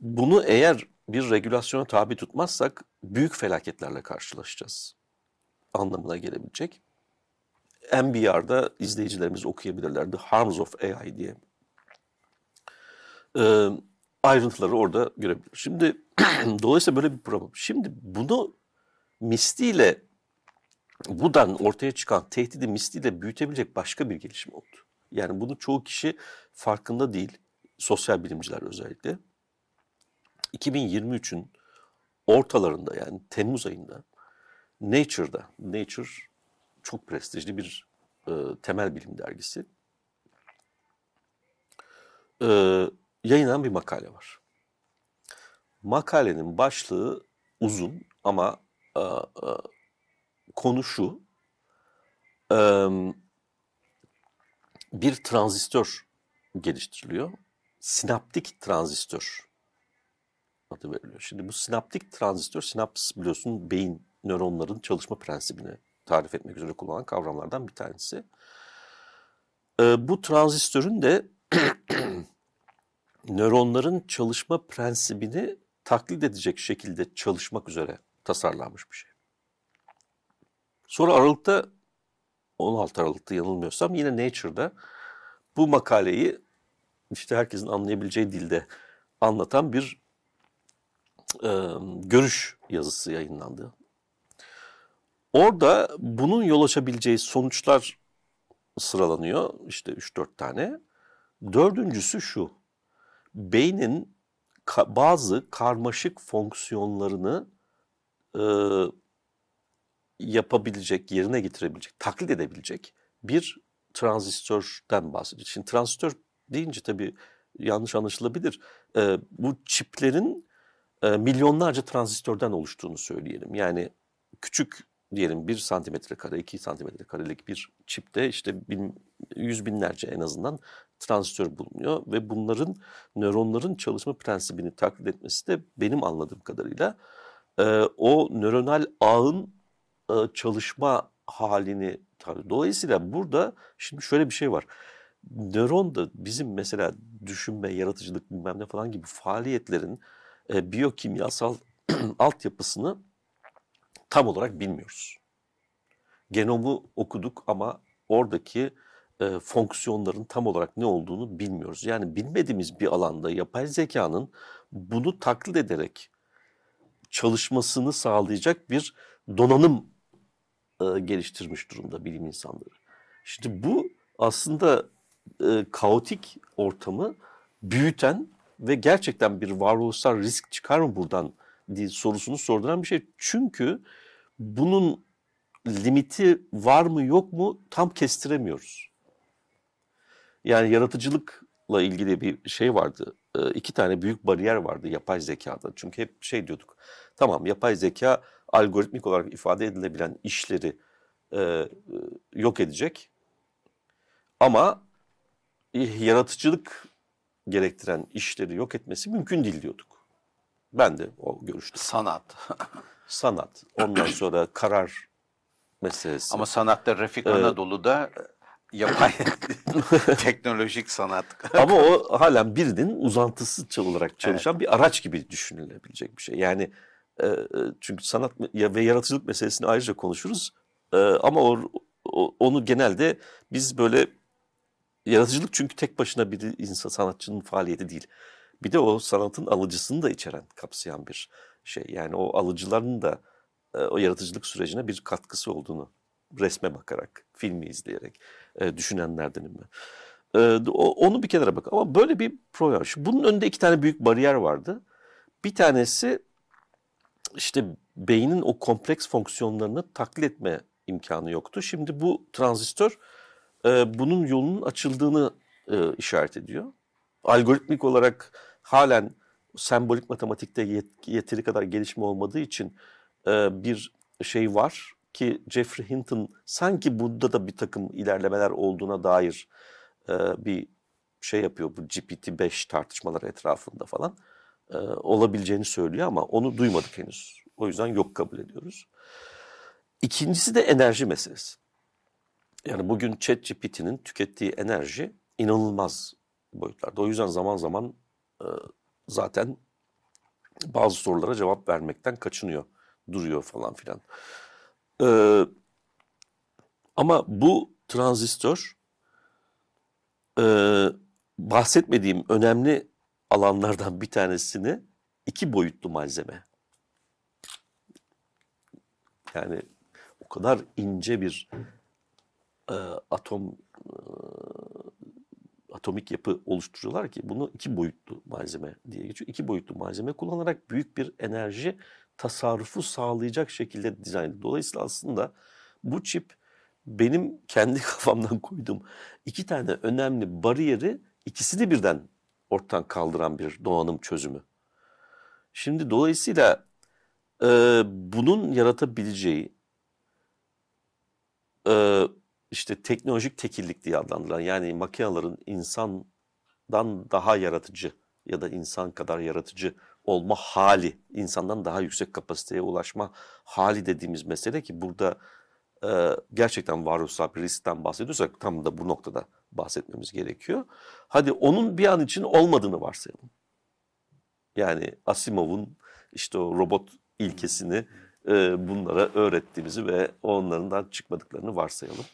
bunu eğer bir regülasyona tabi tutmazsak büyük felaketlerle karşılaşacağız anlamına gelebilecek. NBR'da izleyicilerimiz okuyabilirler. The Harms of AI diye. Ee, ayrıntıları orada görebilir. Şimdi dolayısıyla böyle bir problem. Şimdi bunu misliyle buradan ortaya çıkan tehdidi misliyle büyütebilecek başka bir gelişme oldu. Yani bunu çoğu kişi farkında değil. Sosyal bilimciler özellikle. 2023'ün ortalarında yani Temmuz ayında Nature'da, Nature çok prestijli bir e, temel bilim dergisi. E, yayınlanan bir makale var. Makalenin başlığı uzun ama e, e, konu şu. E, bir transistör geliştiriliyor. Sinaptik transistör adı veriliyor. Şimdi bu sinaptik transistör, sinaps biliyorsun beyin nöronların çalışma prensibini tarif etmek üzere kullanılan kavramlardan bir tanesi. Ee, bu transistörün de nöronların çalışma prensibini taklit edecek şekilde çalışmak üzere tasarlanmış bir şey. Sonra Aralık'ta 16 Aralık'ta yanılmıyorsam yine Nature'da bu makaleyi işte herkesin anlayabileceği dilde anlatan bir e, görüş yazısı yayınlandı. Orada bunun yol açabileceği sonuçlar sıralanıyor. İşte 3-4 tane. Dördüncüsü şu. Beynin ka- bazı karmaşık fonksiyonlarını e, yapabilecek, yerine getirebilecek, taklit edebilecek bir transistörden bahsediyor. Şimdi transistör deyince tabii yanlış anlaşılabilir. E, bu çiplerin e, milyonlarca transistörden oluştuğunu söyleyelim. Yani küçük diyelim 1 santimetre kare, 2 santimetre karelik bir çipte işte bin, yüz binlerce en azından transistör bulunuyor ve bunların nöronların çalışma prensibini taklit etmesi de benim anladığım kadarıyla e, o nöronal ağın çalışma halini tabii. Dolayısıyla burada şimdi şöyle bir şey var. Nöron da bizim mesela düşünme, yaratıcılık bilmem ne falan gibi faaliyetlerin e, biyokimyasal altyapısını tam olarak bilmiyoruz. Genomu okuduk ama oradaki e, fonksiyonların tam olarak ne olduğunu bilmiyoruz. Yani bilmediğimiz bir alanda yapay zekanın bunu taklit ederek çalışmasını sağlayacak bir donanım e, geliştirmiş durumda bilim insanları. Şimdi bu aslında e, kaotik ortamı büyüten ve gerçekten bir varoluşsal risk çıkar mı buradan diye sorusunu sorduran bir şey. Çünkü bunun limiti var mı yok mu tam kestiremiyoruz. Yani yaratıcılıkla ilgili bir şey vardı. E, iki tane büyük bariyer vardı yapay zekada. Çünkü hep şey diyorduk. Tamam yapay zeka algoritmik olarak ifade edilebilen işleri e, yok edecek. Ama yaratıcılık gerektiren işleri yok etmesi mümkün değil diyorduk. Ben de o görüşte. Sanat. Sanat. Ondan sonra karar meselesi. Ama sanatta Refik evet. Anadolu'da yapay teknolojik sanat. Ama o halen birinin uzantısı olarak çalışan evet. bir araç gibi düşünülebilecek bir şey. Yani E, e, çünkü sanat ve yaratıcılık meselesini ayrıca konuşuruz. E, ama onu genelde biz böyle yaratıcılık çünkü tek başına bir insan sanatçının faaliyeti değil. Bir de o sanatın alıcısını da içeren, kapsayan bir şey. Yani o alıcıların da e, o yaratıcılık sürecine bir katkısı olduğunu resme bakarak, filmi izleyerek e, düşünenlerdenim ben. E, onu bir kenara bak. Ama böyle bir program. Bunun önünde iki tane büyük bariyer vardı. Bir tanesi işte beynin o kompleks fonksiyonlarını taklit etme imkanı yoktu. Şimdi bu transistör e, bunun yolunun açıldığını e, işaret ediyor. Algoritmik olarak halen sembolik matematikte yet, yeteri kadar gelişme olmadığı için e, bir şey var ki Jeffrey Hinton sanki burada da bir takım ilerlemeler olduğuna dair e, bir şey yapıyor bu GPT-5 tartışmaları etrafında falan e, olabileceğini söylüyor ama onu duymadık henüz. O yüzden yok kabul ediyoruz. İkincisi de enerji meselesi. Yani bugün ChatGPT'nin tükettiği enerji inanılmaz boyutlarda. O yüzden zaman zaman e, zaten bazı sorulara cevap vermekten kaçınıyor, duruyor falan filan. Ee, ama bu transistör e, bahsetmediğim önemli alanlardan bir tanesini iki boyutlu malzeme. Yani o kadar ince bir e, atom e, atomik yapı oluşturuyorlar ki bunu iki boyutlu malzeme diye geçiyor. İki boyutlu malzeme kullanarak büyük bir enerji tasarrufu sağlayacak şekilde dizayn. Dolayısıyla aslında bu çip benim kendi kafamdan koyduğum iki tane önemli bariyeri ikisini birden ortadan kaldıran bir donanım çözümü. Şimdi dolayısıyla e, bunun yaratabileceği e, işte teknolojik tekillik diye adlandırılan yani makinelerin insandan daha yaratıcı ya da insan kadar yaratıcı olma hali, insandan daha yüksek kapasiteye ulaşma hali dediğimiz mesele ki burada e, gerçekten varoluşsal bir riskten bahsediyorsak tam da bu noktada bahsetmemiz gerekiyor. Hadi onun bir an için olmadığını varsayalım. Yani Asimov'un işte o robot ilkesini e, bunlara öğrettiğimizi ve onlarından çıkmadıklarını varsayalım.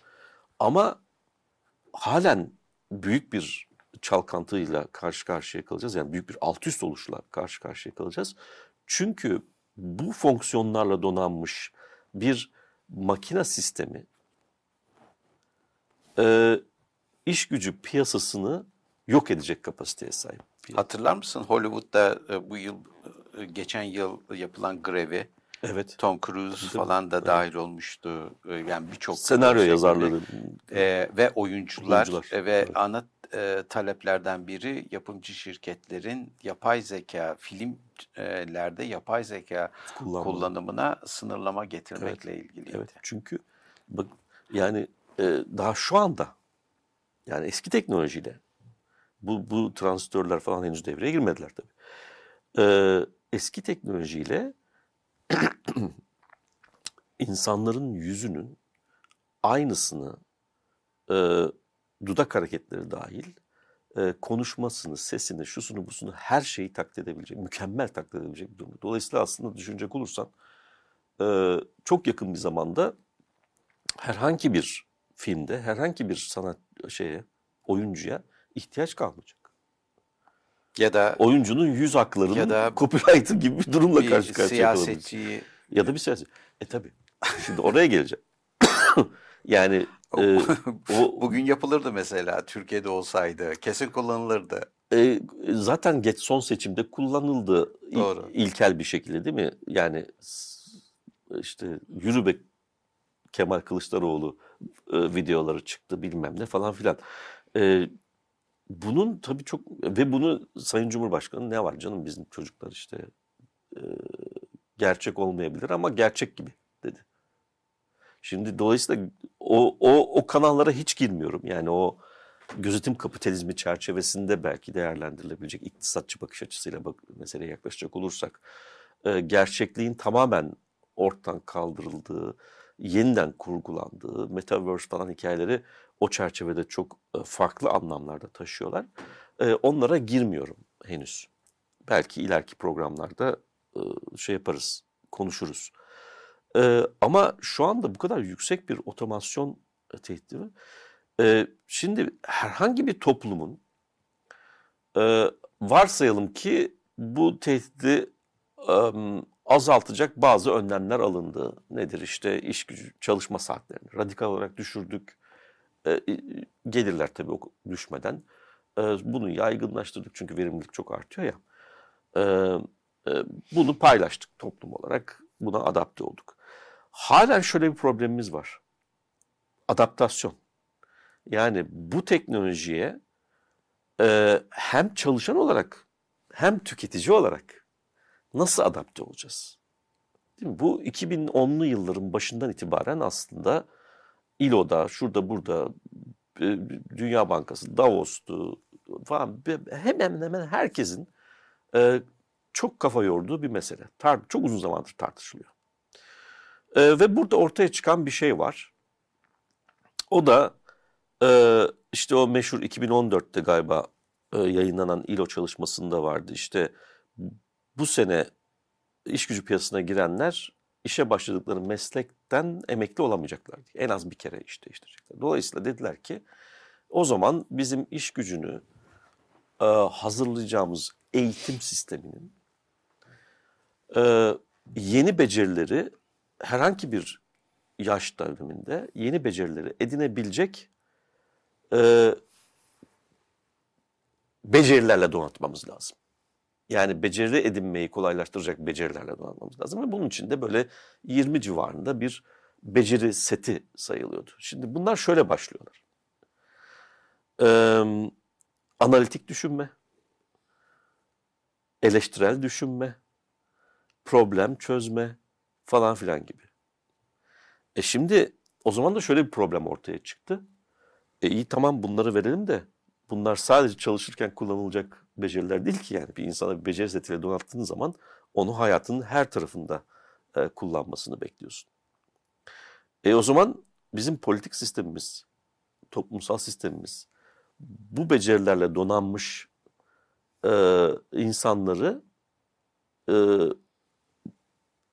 Ama halen büyük bir çalkantıyla karşı karşıya kalacağız. Yani büyük bir alt üst oluşla karşı karşıya kalacağız. Çünkü bu fonksiyonlarla donanmış bir makine sistemi e, iş gücü piyasasını yok edecek kapasiteye sahip. Hatırlar mısın Hollywood'da e, bu yıl e, geçen yıl yapılan grevi Evet. Tom Cruise falan da dahil olmuştu. E, Yani birçok Senaryo yazarları. e, ve oyuncular, Oyuncular, e, ve evet. ana e, taleplerden biri yapımcı şirketlerin yapay zeka filmlerde yapay zeka Kullanma. kullanımına sınırlama getirmekle ilgiliydi. Evet. Çünkü bak yani e, daha şu anda yani eski teknolojiyle bu bu transistörler falan henüz devreye girmediler tabii. E, eski teknolojiyle insanların yüzünün aynısını e, dudak hareketleri dahil e, konuşmasını, sesini, şusunu, busunu her şeyi taklit edebilecek, mükemmel taklit edebilecek bir durumda. Dolayısıyla aslında düşünecek olursan e, çok yakın bir zamanda herhangi bir filmde, herhangi bir sanat şeye, oyuncuya ihtiyaç kalmayacak. Ya da Oyuncunun yüz haklarının Ya da copyright'ı gibi bir durumla bir karşı karşıya siyasetçiyi Ya da bir siyaset. E tabi. Şimdi oraya geleceğim. yani e, o bugün yapılırdı mesela Türkiye'de olsaydı kesin kullanılırdı. e, zaten geç son seçimde kullanıldı il- Doğru. ilkel bir şekilde değil mi? Yani işte yürü be Kemal Kılıçdaroğlu e, videoları çıktı bilmem ne falan filan. E, bunun tabii çok ve bunu Sayın Cumhurbaşkanı ne var canım bizim çocuklar işte e, gerçek olmayabilir ama gerçek gibi dedi. Şimdi dolayısıyla o, o, o kanallara hiç girmiyorum. Yani o gözetim kapitalizmi çerçevesinde belki değerlendirilebilecek iktisatçı bakış açısıyla bak, meseleye yaklaşacak olursak e, gerçekliğin tamamen ortadan kaldırıldığı, yeniden kurgulandığı, metaverse falan hikayeleri o çerçevede çok e, farklı anlamlarda taşıyorlar. E, onlara girmiyorum henüz. Belki ileriki programlarda e, şey yaparız, konuşuruz. Ama şu anda bu kadar yüksek bir otomasyon tehdidi şimdi herhangi bir toplumun varsayalım ki bu tehdidi azaltacak bazı önlemler alındı. Nedir işte iş gücü çalışma saatlerini radikal olarak düşürdük. E, gelirler tabii düşmeden. E, bunu yaygınlaştırdık çünkü verimlilik çok artıyor ya. E, e, bunu paylaştık toplum olarak. Buna adapte olduk. Halen şöyle bir problemimiz var. Adaptasyon. Yani bu teknolojiye e, hem çalışan olarak hem tüketici olarak nasıl adapte olacağız? Değil mi? Bu 2010'lu yılların başından itibaren aslında İLO'da, şurada burada, Dünya Bankası, Davos'tu falan hemen hemen herkesin e, çok kafa yorduğu bir mesele. Çok uzun zamandır tartışılıyor. E, ve burada ortaya çıkan bir şey var. O da e, işte o meşhur 2014'te galiba e, yayınlanan İLO çalışmasında vardı. İşte bu sene iş gücü piyasasına girenler işe başladıkları meslekten emekli olamayacaklar. En az bir kere işte değiştirecekler. Dolayısıyla dediler ki o zaman bizim iş gücünü e, hazırlayacağımız eğitim sisteminin e, yeni becerileri herhangi bir yaş döneminde yeni becerileri edinebilecek e, becerilerle donatmamız lazım. Yani beceri edinmeyi kolaylaştıracak becerilerle donatmamız lazım. Ve bunun için de böyle 20 civarında bir beceri seti sayılıyordu. Şimdi bunlar şöyle başlıyorlar. Ee, analitik düşünme, eleştirel düşünme, problem çözme falan filan gibi. E şimdi o zaman da şöyle bir problem ortaya çıktı. E iyi tamam bunları verelim de bunlar sadece çalışırken kullanılacak beceriler değil ki yani bir insana bir beceri setiyle donattığın zaman onu hayatının her tarafında e, kullanmasını bekliyorsun. E o zaman bizim politik sistemimiz, toplumsal sistemimiz bu becerilerle donanmış e, insanları e,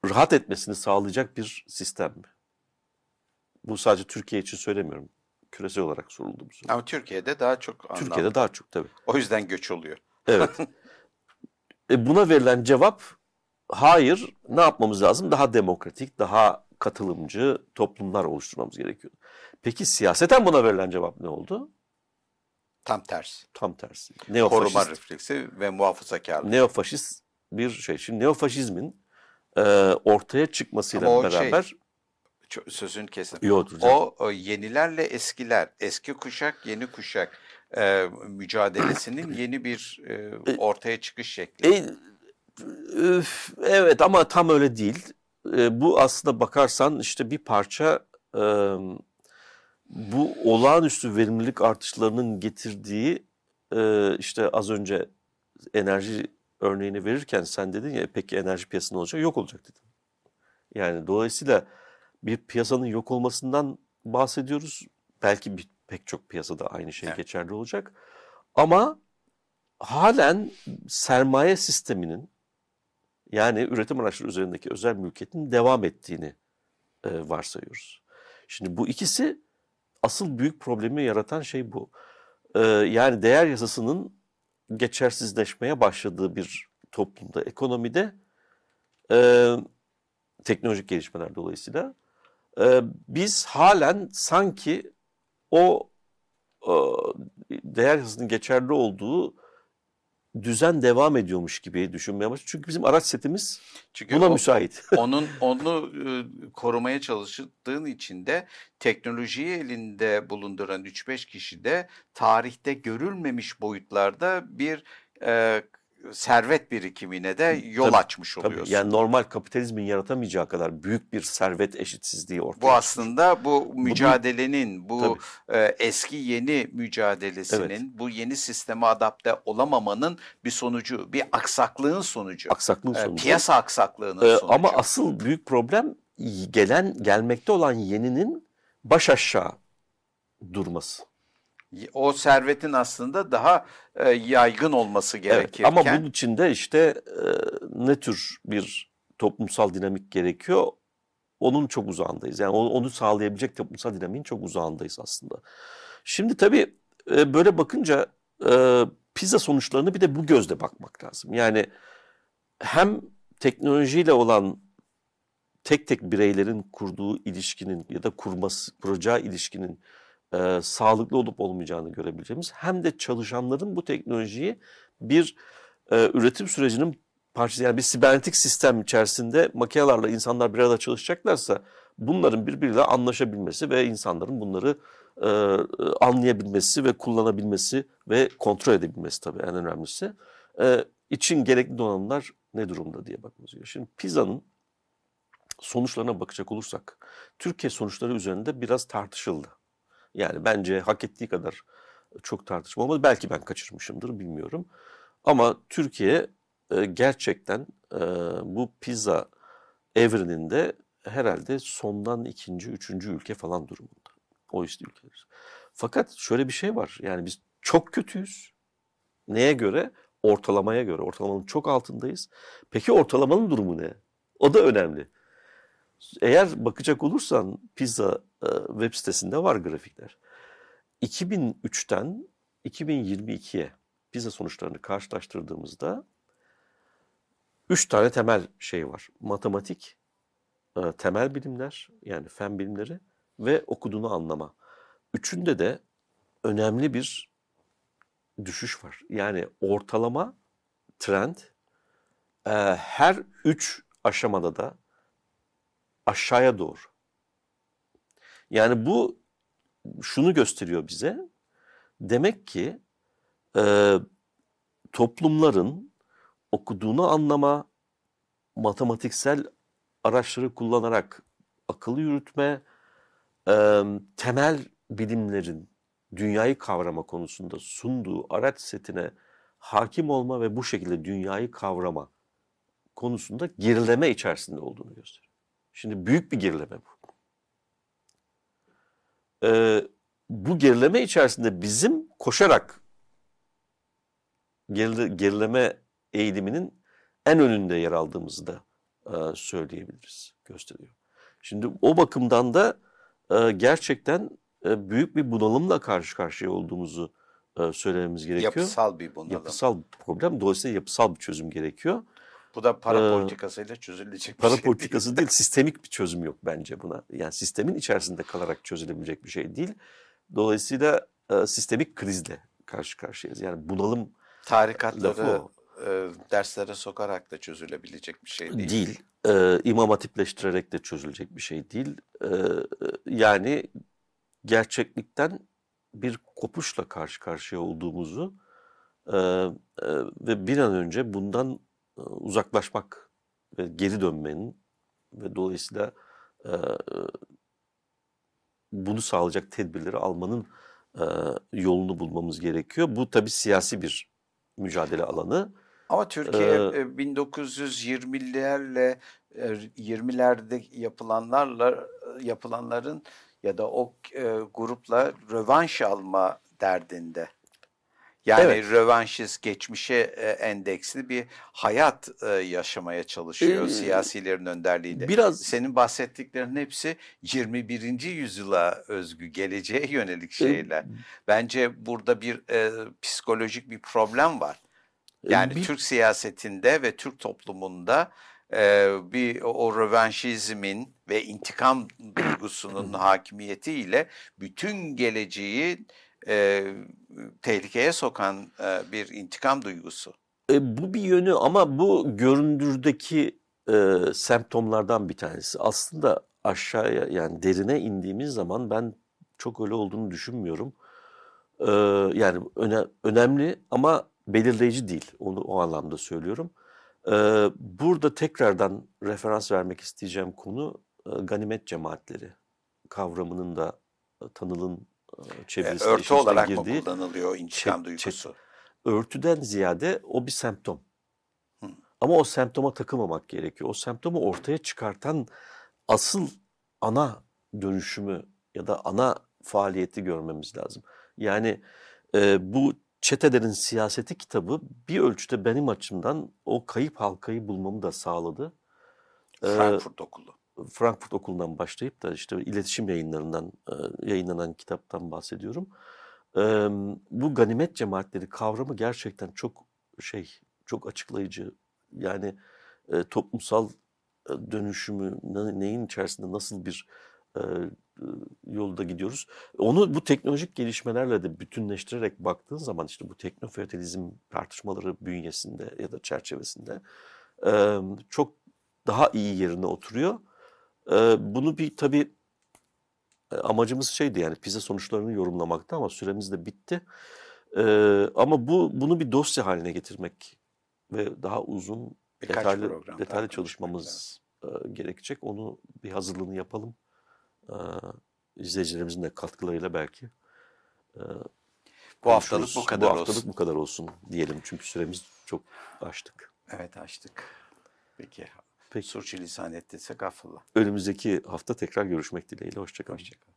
rahat etmesini sağlayacak bir sistem mi? Bu sadece Türkiye için söylemiyorum küresel olarak soruldu bu soru. Ama Türkiye'de daha çok anlamlı. Türkiye'de daha çok tabii. O yüzden göç oluyor. Evet. e buna verilen cevap hayır. Ne yapmamız lazım? Daha demokratik, daha katılımcı toplumlar oluşturmamız gerekiyor. Peki siyaseten buna verilen cevap ne oldu? Tam tersi. Tam tersi. Neofaşist, Koruma refleksi ve muhafazakarlık. Neofaşist bir şey. Şimdi neofaşizmin e, ortaya çıkmasıyla şey, beraber şey, sözünü kesin. Yok, o, o yenilerle eskiler, eski kuşak, yeni kuşak e, mücadelesinin yeni bir e, ortaya çıkış şekli. E, evet ama tam öyle değil. E, bu aslında bakarsan işte bir parça e, bu olağanüstü verimlilik artışlarının getirdiği e, işte az önce enerji örneğini verirken sen dedin ya peki enerji piyasası ne olacak? Yok olacak dedin. Yani dolayısıyla bir piyasanın yok olmasından bahsediyoruz. Belki bir, pek çok piyasada aynı şey evet. geçerli olacak. Ama halen sermaye sisteminin yani üretim araçları üzerindeki özel mülkiyetin devam ettiğini e, varsayıyoruz. Şimdi bu ikisi asıl büyük problemi yaratan şey bu. E, yani değer yasasının geçersizleşmeye başladığı bir toplumda, ekonomide e, teknolojik gelişmeler dolayısıyla e, biz halen sanki o e, değer hızının geçerli olduğu düzen devam ediyormuş gibi düşünmeye başladım. Çünkü bizim araç setimiz Çünkü buna o, müsait. onun onu e, korumaya çalıştığın için de teknolojiyi elinde bulunduran 3-5 kişi de tarihte görülmemiş boyutlarda bir e, servet birikimine de yol tabii, açmış oluyorsun. Tabii, yani normal kapitalizmin yaratamayacağı kadar büyük bir servet eşitsizliği ortaya Bu aslında bu mücadelenin, bu e, eski yeni mücadelesinin, evet. bu yeni sisteme adapte olamamanın bir sonucu, bir aksaklığın sonucu. Aksaklığın e, sonucu. E, piyasa aksaklığının e, sonucu. Ama asıl büyük problem gelen gelmekte olan yeninin baş aşağı durması o servetin aslında daha e, yaygın olması gerekirken. Evet, ama bunun için de işte e, ne tür bir toplumsal dinamik gerekiyor. Onun çok uzağındayız. Yani onu, onu sağlayabilecek toplumsal dinamiğin çok uzağındayız aslında. Şimdi tabii e, böyle bakınca e, pizza sonuçlarını bir de bu gözle bakmak lazım. Yani hem teknolojiyle olan tek tek bireylerin kurduğu ilişkinin ya da kurması, kuracağı ilişkinin e, sağlıklı olup olmayacağını görebileceğimiz hem de çalışanların bu teknolojiyi bir e, üretim sürecinin parçası yani bir sibernetik sistem içerisinde makinelerle insanlar bir arada çalışacaklarsa bunların birbiriyle anlaşabilmesi ve insanların bunları e, anlayabilmesi ve kullanabilmesi ve kontrol edebilmesi tabii en önemlisi e, için gerekli donanımlar ne durumda diye bakmamız gerekiyor. Şimdi pizzanın sonuçlarına bakacak olursak Türkiye sonuçları üzerinde biraz tartışıldı. Yani bence hak ettiği kadar çok tartışma olmadı. Belki ben kaçırmışımdır bilmiyorum. Ama Türkiye e, gerçekten e, bu pizza evreninde herhalde sondan ikinci, üçüncü ülke falan durumunda. O işte ülkeler. Fakat şöyle bir şey var. Yani biz çok kötüyüz. Neye göre? Ortalamaya göre. Ortalamanın çok altındayız. Peki ortalamanın durumu ne? O da önemli. Eğer bakacak olursan pizza e, web sitesinde var grafikler. 2003'ten 2022'ye pizza sonuçlarını karşılaştırdığımızda üç tane temel şey var. Matematik, e, temel bilimler yani fen bilimleri ve okuduğunu anlama. Üçünde de önemli bir düşüş var. Yani ortalama trend e, her üç aşamada da aşağıya doğru. Yani bu şunu gösteriyor bize. Demek ki e, toplumların okuduğunu anlama, matematiksel araçları kullanarak akıl yürütme, e, temel bilimlerin dünyayı kavrama konusunda sunduğu araç setine hakim olma ve bu şekilde dünyayı kavrama konusunda gerileme içerisinde olduğunu gösteriyor. Şimdi büyük bir gerileme bu. Ee, bu gerileme içerisinde bizim koşarak gerileme eğiliminin en önünde yer aldığımızı da e, söyleyebiliriz, gösteriyor. Şimdi o bakımdan da e, gerçekten e, büyük bir bunalımla karşı karşıya olduğumuzu e, söylememiz gerekiyor. Yapısal bir bunalım. Yapısal problem. Dolayısıyla yapısal bir çözüm gerekiyor. Bu da para ee, politikasıyla çözülecek bir para şey politikası değil. sistemik bir çözüm yok bence buna. Yani sistemin içerisinde kalarak çözülebilecek bir şey değil. Dolayısıyla e, sistemik krizle karşı karşıyayız. Yani bunalım tarikatları e, derslere sokarak da çözülebilecek bir şey değil. Değil. E, imam hatipleştirerek de çözülecek bir şey değil. E, yani gerçeklikten bir kopuşla karşı karşıya olduğumuzu e, e, ve bir an önce bundan uzaklaşmak ve geri dönmenin ve dolayısıyla e, bunu sağlayacak tedbirleri almanın e, yolunu bulmamız gerekiyor. Bu tabii siyasi bir mücadele alanı. Ama Türkiye ee, 1920'lerle 20'lerde yapılanlarla yapılanların ya da o e, grupla rövanş alma derdinde. Yani evet. rövanşist, geçmişe e, endeksli bir hayat e, yaşamaya çalışıyor ee, siyasilerin önderliğinde. Biraz Senin bahsettiklerin hepsi 21. yüzyıla özgü, geleceğe yönelik şeyler. E, Bence burada bir e, psikolojik bir problem var. Yani bir, Türk siyasetinde ve Türk toplumunda e, bir o rövanşizmin ve intikam duygusunun hakimiyetiyle bütün geleceği e, tehlikeye sokan e, bir intikam duygusu. E, bu bir yönü ama bu göründürdeki e, semptomlardan bir tanesi. Aslında aşağıya yani derine indiğimiz zaman ben çok öyle olduğunu düşünmüyorum. E, yani öne, önemli ama belirleyici değil. Onu o anlamda söylüyorum. E, burada tekrardan referans vermek isteyeceğim konu e, ganimet cemaatleri kavramının da e, Tanıl'ın çevresinde e, örtü olarak girdiği, mı kullanılıyor intikam çe, duygusu? Çe, örtüden ziyade o bir semptom. Hı. Ama o semptoma takılmamak gerekiyor. O semptomu ortaya çıkartan asıl ana dönüşümü ya da ana faaliyeti görmemiz lazım. Yani e, bu Çetelerin Siyaseti kitabı bir ölçüde benim açımdan o kayıp halkayı bulmamı da sağladı. Ee, Frankfurt Okulu. Frankfurt Okulu'ndan başlayıp da işte iletişim yayınlarından e, yayınlanan kitaptan bahsediyorum. Bu ganimet cemaatleri kavramı gerçekten çok şey, çok açıklayıcı. Yani e, toplumsal e, dönüşümü ne- neyin içerisinde nasıl bir yolda gidiyoruz. Onu bu teknolojik gelişmelerle de bütünleştirerek baktığın zaman işte bu teknofeodalizm tartışmaları bünyesinde ya da çerçevesinde çok daha iyi yerine oturuyor. Bunu bir tabii e, amacımız şeydi yani PISA sonuçlarını yorumlamakta ama süremiz de bitti. Ama bu bunu bir dosya haline getirmek ve daha uzun Birkaç detaylı detaylı çalışmamız e, gerekecek. Onu bir hazırlığını yapalım. İzleyicilerimizin de katkılarıyla belki. Bu haftalık bu kadar Bu haftalık olsun. bu kadar olsun diyelim çünkü süremiz çok aştık. Evet açtık. Peki. Peki. Sürçülisan ettiysek affola. Önümüzdeki hafta tekrar görüşmek dileğiyle. Hoşçakalın. Hoşçakalın.